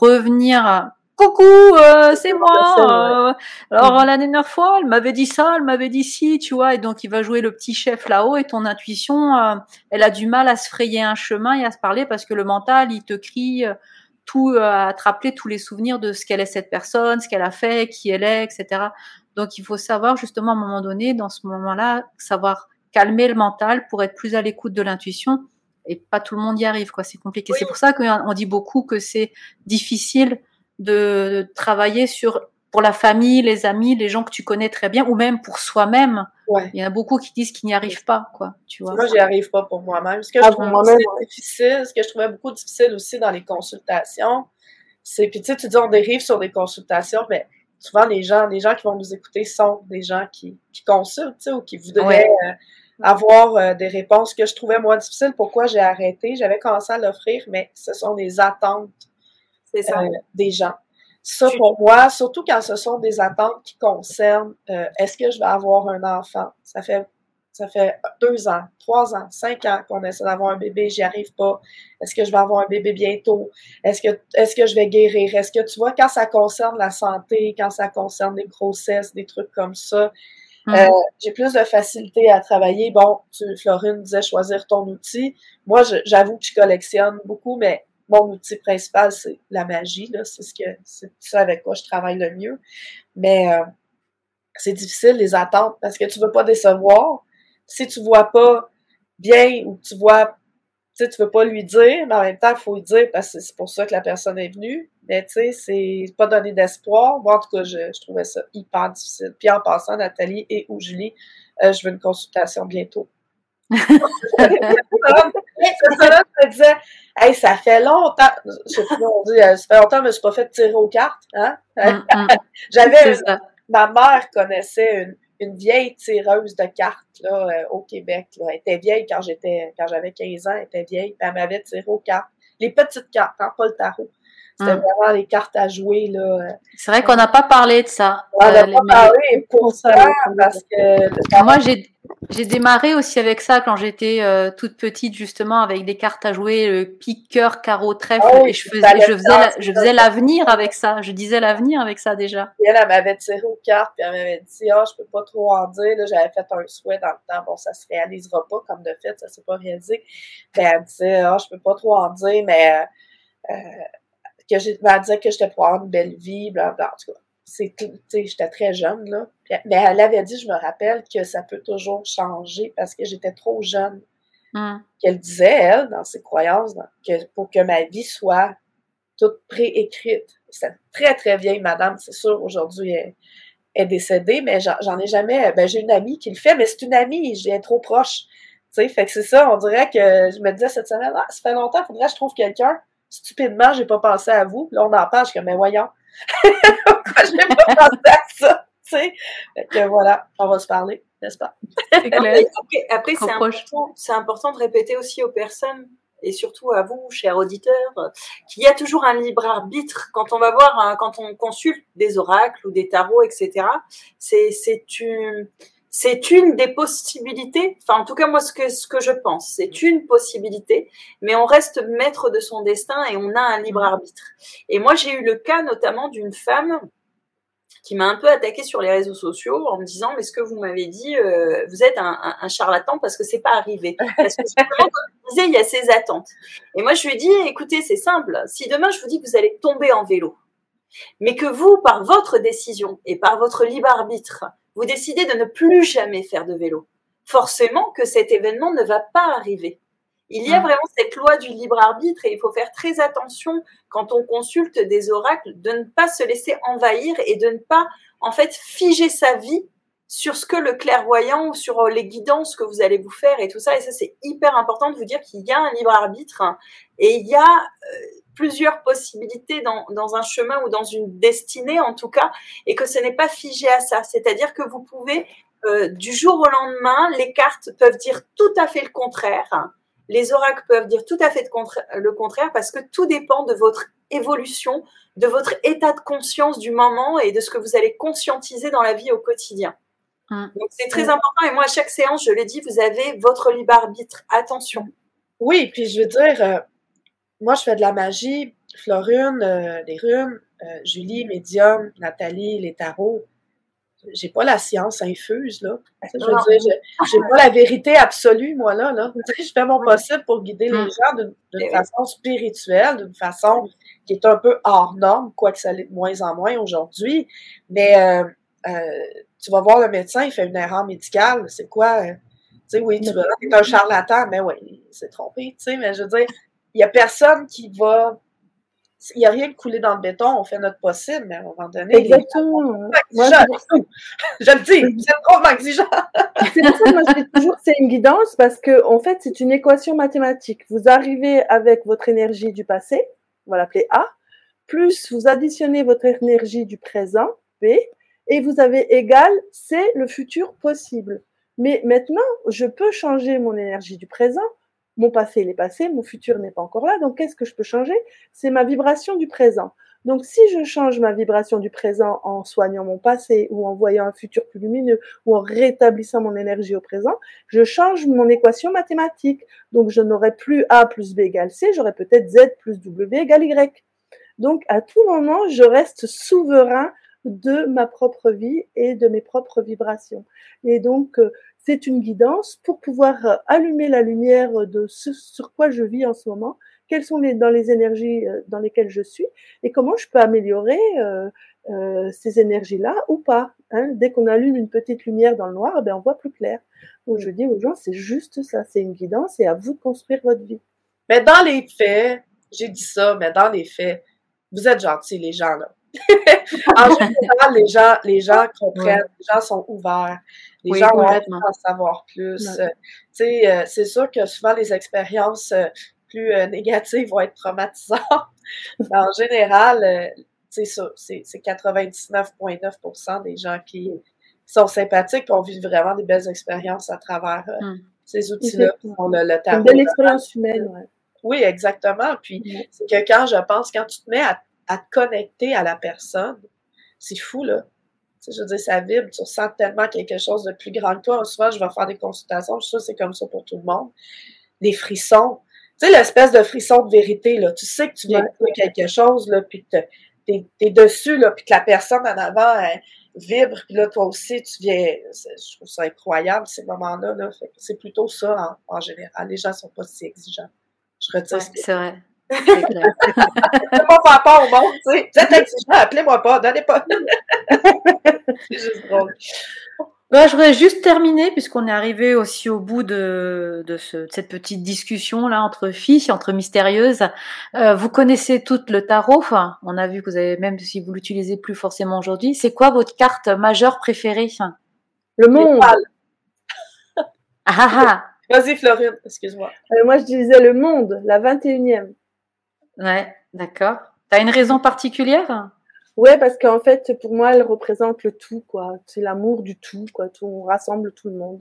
revenir à coucou, euh, c'est moi. Euh, alors la dernière fois, elle m'avait dit ça, elle m'avait dit ci, tu vois, et donc il va jouer le petit chef là-haut, et ton intuition, euh, elle a du mal à se frayer un chemin et à se parler parce que le mental, il te crie tout, à te rappeler tous les souvenirs de ce qu'elle est cette personne, ce qu'elle a fait, qui elle est, etc. Donc il faut savoir justement à un moment donné, dans ce moment-là, savoir calmer le mental pour être plus à l'écoute de l'intuition. Et pas tout le monde y arrive, quoi. C'est compliqué. C'est pour ça qu'on dit beaucoup que c'est difficile de travailler sur pour la famille, les amis, les gens que tu connais très bien, ou même pour soi-même. Il y en a beaucoup qui disent qu'ils n'y arrivent pas, quoi. Tu vois. Moi, j'y arrive pas pour moi-même. Ce que je ah, trouve difficile, ce que je trouvais beaucoup difficile aussi dans les consultations, c'est puis tu sais, tu dis on dérive sur des consultations, mais souvent les gens, les gens qui vont nous écouter sont des gens qui, qui consultent, tu sais, ou qui voudraient euh, avoir euh, des réponses que je trouvais moins difficiles. Pourquoi j'ai arrêté J'avais commencé à l'offrir, mais ce sont des attentes euh, des gens. Ça, pour moi, surtout quand ce sont des attentes qui concernent euh, est-ce que je vais avoir un enfant? Ça fait ça fait deux ans, trois ans, cinq ans qu'on essaie d'avoir un bébé, j'y arrive pas. Est-ce que je vais avoir un bébé bientôt? Est-ce que, est-ce que je vais guérir? Est-ce que tu vois, quand ça concerne la santé, quand ça concerne des grossesses, des trucs comme ça, euh, mm-hmm. j'ai plus de facilité à travailler. Bon, tu, Florine disait choisir ton outil. Moi, j'avoue que je collectionne beaucoup, mais mon outil principal, c'est la magie. C'est ce que c'est ça avec quoi je travaille le mieux. Mais euh, c'est difficile les attentes parce que tu veux pas décevoir. Si tu vois pas bien ou tu vois, tu sais, tu veux pas lui dire, mais en même temps, il faut lui dire parce que c'est pour ça que la personne est venue. Mais tu sais, c'est pas donner d'espoir. Moi, en tout cas, je, je, trouvais ça hyper difficile. Puis en passant, Nathalie et ou Julie, euh, je veux une consultation bientôt. Ça me disait, hey, ça fait longtemps, je sais pas, on dit, euh, ça fait longtemps que je me suis pas fait tirer aux cartes, hein? Mm, mm. J'avais, ma mère connaissait une, une, vieille tireuse de cartes, là, euh, au Québec, là. Elle était vieille quand j'étais, quand j'avais 15 ans, elle était vieille, puis elle m'avait tiré aux cartes. Les petites cartes, hein, pas le tarot. C'était mm. vraiment les cartes à jouer. là. Euh. C'est vrai qu'on n'a pas parlé de ça. On n'a pas parlé pour ça, parce que... Moi, j'ai j'ai démarré aussi avec ça quand j'étais euh, toute petite, justement, avec des cartes à jouer, le pique, cœur, carreau, trèfle, ah et je faisais, je faisais, je faisais l'avenir avec ça. Je disais l'avenir avec ça déjà. Et elle, elle m'avait tiré aux cartes, puis elle m'avait dit, ah, oh, je peux pas trop en dire. J'avais fait un souhait dans le temps. Bon, ça se réalisera pas, comme de fait, ça s'est pas réalisé. Mais elle me disait, ah, oh, je peux pas trop en dire, mais euh, que j'ai, elle disait que j'étais pour avoir une belle vie, bla, bla, en tout cas. C'est j'étais très jeune là. Mais elle avait dit je me rappelle que ça peut toujours changer parce que j'étais trop jeune. Hmm. qu'elle disait elle dans ses croyances que pour que ma vie soit toute préécrite. C'est très très vieille madame c'est sûr aujourd'hui elle est décédée mais j'en ai jamais ben j'ai une amie qui le fait mais c'est une amie viens trop proche. Tu sais fait que c'est ça on dirait que je me disais cette semaine ah, ça fait longtemps faudrait que je trouve quelqu'un stupidement j'ai pas pensé à vous là on en parle je suis comme mais voyons je n'ai pas pensé à ça. Tu sais. que voilà, on va se parler, n'est-ce pas? Après, c'est important, important de répéter aussi aux personnes et surtout à vous, chers auditeurs, qu'il y a toujours un libre arbitre quand on va voir, quand on consulte des oracles ou des tarots, etc. C'est, c'est une, c'est une des possibilités. Enfin, en tout cas, moi, ce que, ce que je pense, c'est une possibilité, mais on reste maître de son destin et on a un libre arbitre. Et moi, j'ai eu le cas notamment d'une femme qui m'a un peu attaqué sur les réseaux sociaux en me disant mais ce que vous m'avez dit euh, vous êtes un, charlatan parce que c'est pas arrivé parce que comme je disais il y a ces attentes et moi je lui ai dit écoutez c'est simple si demain je vous dis que vous allez tomber en vélo mais que vous par votre décision et par votre libre arbitre vous décidez de ne plus jamais faire de vélo forcément que cet événement ne va pas arriver il y a mm. vraiment cette loi du libre arbitre et il faut faire très attention quand on consulte des oracles de ne pas se laisser envahir et de ne pas en fait figer sa vie sur ce que le clairvoyant ou sur les guidances que vous allez vous faire et tout ça. Et ça, c'est hyper important de vous dire qu'il y a un libre arbitre et il y a euh, plusieurs possibilités dans, dans, un chemin ou dans une destinée en tout cas et que ce n'est pas figé à ça. C'est-à-dire que vous pouvez, euh, du jour au lendemain, les cartes peuvent dire tout à fait le contraire les oracles peuvent dire tout à fait le contraire parce que tout dépend de votre évolution, de votre état de conscience du moment et de ce que vous allez conscientiser dans la vie au quotidien. Hum. Donc c'est très important et moi à chaque séance, je le dis, vous avez votre libre arbitre. Attention. Oui, puis je veux dire, euh, moi je fais de la magie, Florune, euh, les runes, euh, Julie, médium, Nathalie, les tarots j'ai pas la science infuse, là. Je veux dire, j'ai pas la vérité absolue, moi, là, là. Je fais mon possible pour guider les gens d'une façon spirituelle, d'une façon qui est un peu hors norme, quoique ça l'est de moins en moins aujourd'hui. Mais euh, euh, tu vas voir le médecin, il fait une erreur médicale. C'est quoi? Euh, tu sais, oui, tu es un charlatan, mais oui, il s'est trompé, tu sais, mais je veux dire, il y a personne qui va il n'y a rien de coulé dans le béton, on fait notre possible, mais à un moment donné. Exactement. Moi, je le dis, c'est trop exigeant. c'est pour ça que moi je dis toujours que c'est une guidance parce que, en fait, c'est une équation mathématique. Vous arrivez avec votre énergie du passé, on va l'appeler A, plus vous additionnez votre énergie du présent, B, et vous avez égal, c'est le futur possible. Mais maintenant, je peux changer mon énergie du présent mon passé, il est passé, mon futur n'est pas encore là. Donc, qu'est-ce que je peux changer? C'est ma vibration du présent. Donc, si je change ma vibration du présent en soignant mon passé ou en voyant un futur plus lumineux ou en rétablissant mon énergie au présent, je change mon équation mathématique. Donc, je n'aurai plus A plus B égale C, j'aurai peut-être Z plus W égale Y. Donc, à tout moment, je reste souverain de ma propre vie et de mes propres vibrations. Et donc, euh, c'est une guidance pour pouvoir euh, allumer la lumière de ce sur quoi je vis en ce moment, quelles sont les énergies euh, dans lesquelles je suis et comment je peux améliorer euh, ces énergies-là ou pas. Hein. Dès qu'on allume une petite lumière dans le noir, eh ben on voit plus clair. Donc je dis aux gens, c'est juste ça, c'est une guidance et à vous de construire votre vie. Mais dans les faits, j'ai dit ça, mais dans les faits, vous êtes gentils les gens là. En général, les gens, les gens comprennent, les gens sont ouverts, les gens ont envie d'en savoir plus. Euh, euh, c'est sûr que souvent les expériences euh, plus négatives vont être traumatisantes. Mais en général, c'est ça, c'est 99,9% des gens qui sont sympathiques et ont vu vraiment des belles expériences à travers hum. ces outils-là. Une belle expérience humaine, ouais. Oui, exactement. Puis c'est que quand je pense, quand tu te mets à à te connecter à la personne, c'est fou, là. je veux dire, ça vibre, tu ressens tellement quelque chose de plus grand que toi. Souvent, je vais faire des consultations, je sais que c'est comme ça pour tout le monde. Des frissons. Tu sais, l'espèce de frisson de vérité, là. Tu sais que tu viens de quelque chose, là, puis que t'es es dessus, là, puis que la personne en avant, elle vibre, puis là, toi aussi, tu viens... Je trouve ça incroyable, ces moments-là, là. C'est plutôt ça, en, général. Les gens sont pas si exigeants. Je retire C'est vrai. Je ne pas faire peur au monde, tu sais. Vous êtes exigeant, appelez-moi pas, donnez pas. c'est juste drôle. Bah, je voudrais juste terminer, puisqu'on est arrivé aussi au bout de, de, ce, cette petite discussion là entre filles, entre mystérieuses. Euh, vous connaissez toutes le tarot. Enfin, on a vu que vous avez, même si vous l'utilisez plus forcément aujourd'hui, c'est quoi votre carte majeure préférée Le monde. Ah, ah, ah. Vas-y, Florine, excuse-moi. Euh, moi, je disais le monde, la 21e. Ouais, d'accord. T'as une raison particulière? Ouais, parce qu'en fait, pour moi, elle représente le tout, quoi. C'est l'amour du tout, quoi. Tout, on rassemble tout le monde.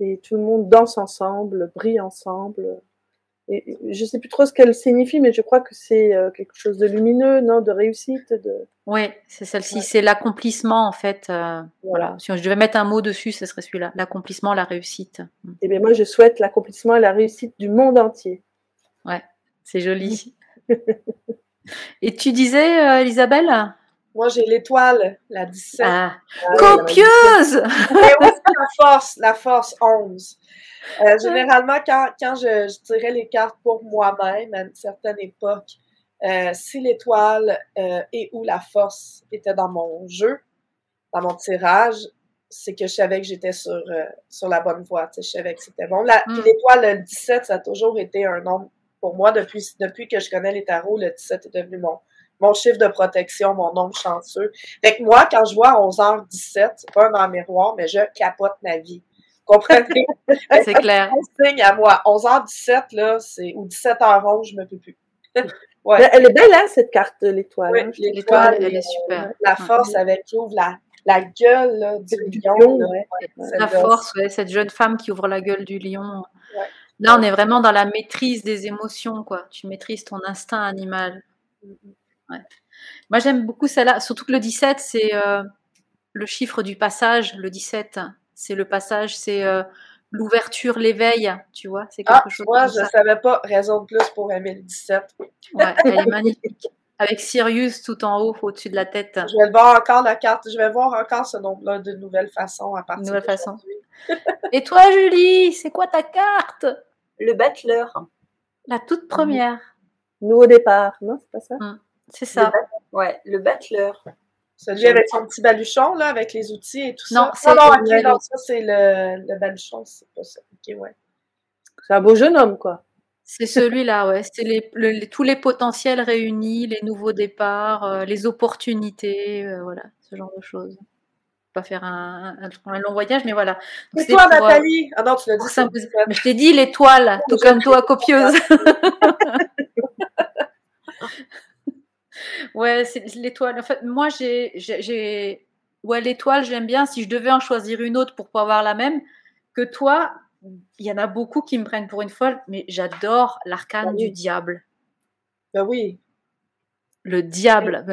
Et tout le monde danse ensemble, brille ensemble. Et je sais plus trop ce qu'elle signifie, mais je crois que c'est euh, quelque chose de lumineux, non, de réussite, de. Oui, c'est celle-ci, c'est l'accomplissement en fait. Euh, voilà. Si je devais mettre un mot dessus, ce serait celui-là, l'accomplissement, la réussite. Et eh bien moi, je souhaite l'accomplissement et la réussite du monde entier. Ouais, c'est joli. Et tu disais, euh, Isabelle Moi, j'ai l'étoile, la 17. Ah. ah copieuse Et aussi la force, la force 11. Euh, généralement, quand, quand je, je, tirais les cartes pour moi-même à une certaine époque, euh, si l'étoile et ou la force étaient dans mon jeu, dans mon tirage, c'est que je savais que j'étais sur, sur la bonne voie. Je savais que c'était bon. Hmm. L'étoile 17, ça a toujours été un nombre pour moi, depuis, depuis que je connais les tarots, le 17 est devenu mon, mon chiffre de protection, mon nombre chanceux. Fait que moi, quand je vois 11h17, c'est pas un dans miroir, mais je capote ma vie. Comprenez? c'est clair. signe à moi. 11h17, là, c'est, ou 17h11, je me peux plus. ouais. Elle est belle, hein, cette carte de l'étoile. Oui, hein, l'étoile, elle est super. La force avec qui ouvre la, la gueule là, du, lion. la force, ouais, cette jeune femme qui ouvre la gueule du lion. Là, on est vraiment dans la maîtrise des émotions, quoi. Tu maîtrises ton instinct animal. Ouais. Moi, j'aime beaucoup celle-là, surtout que le 17, c'est euh, le chiffre du passage. Le 17, c'est le passage, c'est euh, l'ouverture, l'éveil, tu vois. C'est quelque ah, chose. Moi, je ne savais pas. Raison de plus pour aimer le 17. Ouais, elle est magnifique. Avec Sirius tout en haut, au-dessus de la tête. Je vais voir encore la carte. Je vais voir encore ce nombre-là de nouvelles façons à partir nouvelle façon. Et toi, Julie, c'est quoi ta carte? Le battleur. La toute première. Nouveau départ, non C'est pas ça? Hum, C'est ça. Le ouais, le battleur. Celui avec son petit baluchon, là, avec les outils et tout non, ça. Non, non, ça, c'est le, le baluchon, c'est pas ça. Ok, ouais. C'est un beau jeune homme, quoi. C'est celui-là, ouais. C'est les, tous les potentiels réunis, les nouveaux départs, euh, les opportunités, euh, voilà, ce genre de choses. Pas faire un, un, long voyage, mais voilà. Et toi, euh, Nathalie? Ah non, tu l'as dit. Mais je t'ai dit l'étoile, tout comme toi, copieuse. ouais, c'est l'étoile. En fait, moi, j'ai, j'ai, ouais, l'étoile, j'aime bien. Si je devais en choisir une autre pour pouvoir avoir la même que toi, il y en a beaucoup qui me prennent pour une folle, mais j'adore l'arcane bah du diable. Ben oui. Le diable,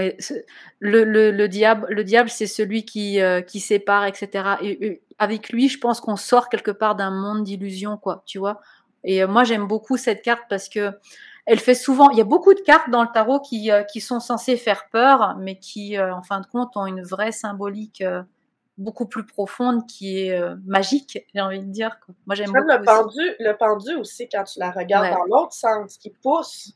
le, le, le, diable, le diable, c'est celui qui, euh, qui sépare, etc. Et, avec lui, je pense qu'on sort quelque part d'un monde d'illusions, quoi, tu vois. Et euh, moi, j'aime beaucoup cette carte parce que elle fait souvent. Il y a beaucoup de cartes dans le tarot qui, euh, qui sont censées faire peur, mais qui, en fin de compte, ont une vraie symbolique beaucoup plus profonde qui est euh, magique, j'ai envie de dire. Moi, j'aime beaucoup. Le pendu, le pendu aussi, quand tu la regardes dans l'autre sens, qui pousse.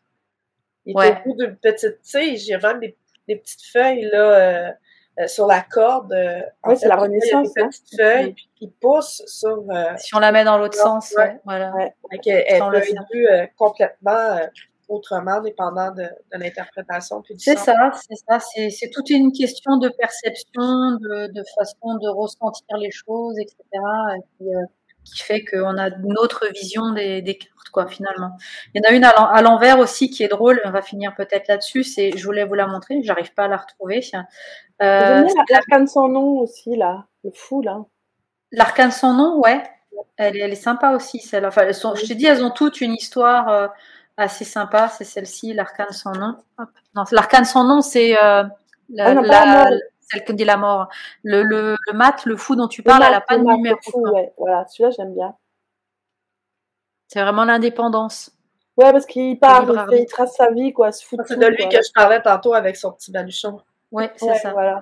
Il est au bout d'une petite tige. Il y a vraiment des, petites feuilles là, euh, euh, sur la corde. oui, c'est la renaissance. Il y a des hein. petites feuilles qui poussent sur. si on la met dans l'autre sens, ouais, voilà. elle, elle être vue complètement autrement, dépendant de, l'interprétation. C'est ça, c'est ça. C'est toute une question de perception, de, façon de ressentir les choses, etc. Euh, qui fait qu'on a une autre vision des, cartes, quoi, finalement. Il y en a une à l'envers aussi qui est drôle. On va finir peut-être là-dessus. C'est, je voulais vous la montrer. J'arrive pas à la retrouver. Euh, l'arcane sans nom aussi, là. Le fou, là. L'arcane sans nom, ouais. Elle, elle est sympa aussi, celle. Enfin, elles sont, je t'ai dit, elles ont toutes une histoire. Euh, assez sympa, c'est celle-ci, l'arcane sans nom. Non, l'arcane sans nom, c'est euh, la, ah celle que dit la mort. Le, le, le, mat, le fou dont tu parles, elle n'a pas de numéro. ouais. Voilà, celui-là, j'aime bien. C'est vraiment l'indépendance. Ouais, parce qu'il parle, il, trace sa vie, quoi. C'est de lui que je parlais tantôt avec son petit baluchon. Ouais, c'est ça. Voilà.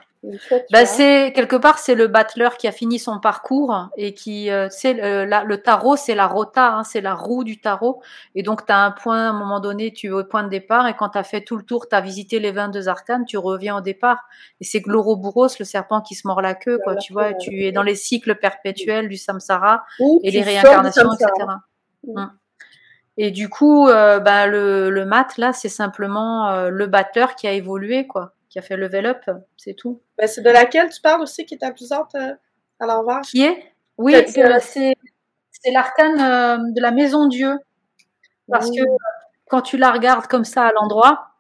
Bah, c'est quelque part c'est le battleur qui a fini son parcours et qui euh, c'est le, le, tarot c'est la rota hein, c'est la roue du tarot. Et donc tu as un point à un moment donné tu es au point de départ. Et quand tu as fait tout le tour tu as visité les 22 arcanes tu reviens au départ. Et c'est Gloroboros le serpent qui se mord la queue quoi tu vois. tu es dans les cycles perpétuels du samsara et les réincarnations etc hum. et du coup euh, bah, le, le mat là c'est simplement euh, le batteur qui a évolué quoi qui a fait level up, c'est tout. Ben, c'est de laquelle tu parles aussi qui est amusante euh, à l'envers? Qui est? Oui, c'est l'arcane euh, de la maison Dieu. Parce que quand tu la regardes comme ça à l'endroit,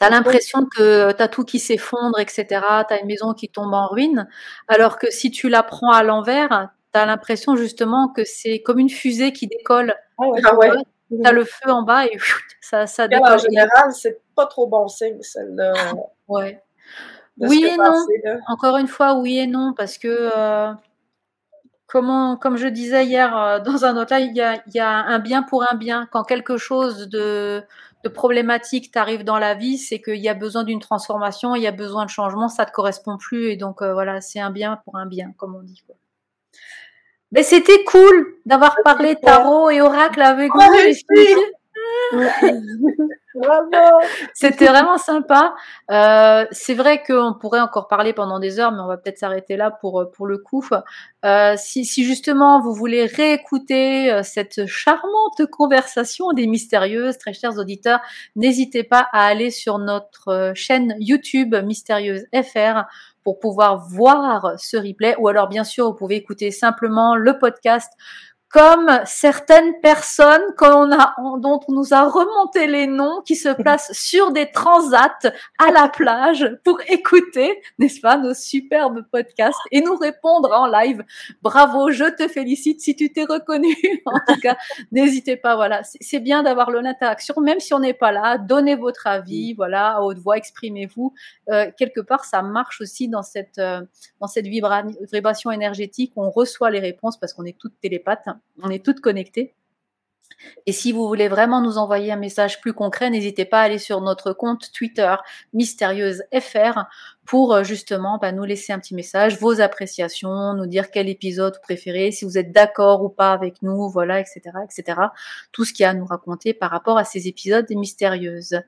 tu as l'impression que tu as tout qui s'effondre, etc. Tu as une maison qui tombe en ruine. Alors que si tu la prends à l'envers, tu as l'impression justement que c'est comme une fusée qui décolle. Ah ouais. Ah tu as le feu en bas et ça, ça décolle. En général, c'est pas trop bon signe, celle-là. Ouais. Oui et non. Encore une fois, oui et non, parce que euh, comment, comme je disais hier euh, dans un autre live, il y a, y a, un bien pour un bien. Quand quelque chose de, de problématique t'arrive dans la vie, c'est qu'il y a besoin d'une transformation, il y a besoin de changement, ça te correspond plus, et donc euh, voilà, c'est un bien pour un bien, comme on dit. Quoi. Mais c'était cool d'avoir parlé tarot et oracle avec vous. C'était vraiment sympa. Euh, c'est vrai qu'on pourrait encore parler pendant des heures, mais on va peut-être s'arrêter là pour pour le coup. Euh, si, si, justement vous voulez réécouter euh, cette charmante conversation des mystérieuses, très chers auditeurs, n'hésitez pas à aller sur notre euh, chaîne YouTube Mystérieuse FR pour pouvoir voir ce replay, ou alors bien sûr vous pouvez écouter simplement le podcast comme certaines personnes qu'on a, dont on nous a remonté les noms, qui se placent sur des transats à la plage pour écouter, n'est-ce pas, nos superbes podcasts et nous répondre en live. Bravo, je te félicite si tu t'es reconnu. en tout cas, n'hésitez pas. Voilà, c'est bien d'avoir l'interaction, même si on n'est pas là. Donnez votre avis, voilà, à haute voix, exprimez-vous. Euh, quelque part, ça marche aussi dans cette euh, dans cette vibration énergétique. On reçoit les réponses parce qu'on est toutes télépathes on est toutes connectées. Et si vous voulez vraiment nous envoyer un message plus concret, n'hésitez pas à aller sur notre compte Twitter Mystérieuse FR pour euh, justement bah, nous laisser un petit message, vos appréciations, nous dire quel épisode vous préférez, si vous êtes d'accord ou pas avec nous, voilà, etc., etc. Tout ce qu'il y a à nous raconter par rapport à ces épisodes mystérieuses.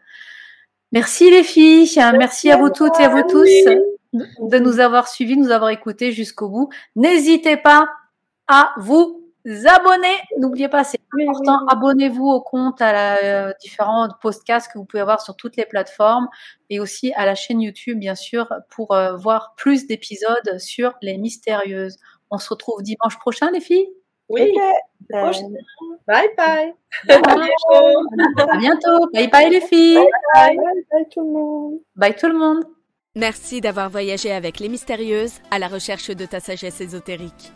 Merci les filles, merci, à vous toutes et à vous tous de nous avoir suivis, de nous avoir écoutés jusqu'au bout. N'hésitez pas à vous abonner. N'oubliez pas, c'est important. Abonnez-vous au compte, à la euh, différents podcasts que vous pouvez avoir sur toutes les plateformes et aussi à la chaîne YouTube, bien sûr, pour euh, voir plus d'épisodes sur les mystérieuses. On se retrouve dimanche prochain, les filles. Oui. Bye bye. à bientôt. Bye bye les filles. Bye bye. bye tout le monde. Bye tout le monde. Merci d'avoir voyagé avec les mystérieuses à la recherche de ta sagesse ésotérique.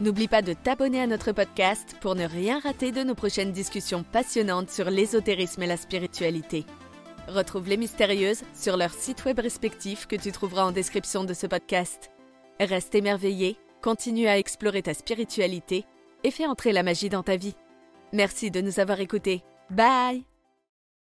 N'oublie pas de t'abonner à notre podcast pour ne rien rater de nos prochaines discussions passionnantes sur l'ésotérisme et la spiritualité. Retrouve les mystérieuses sur leur site web respectif que tu trouveras en description de ce podcast. Reste émerveillé, continue à explorer ta spiritualité et fais entrer la magie dans ta vie. Merci de nous avoir écoutés. Bye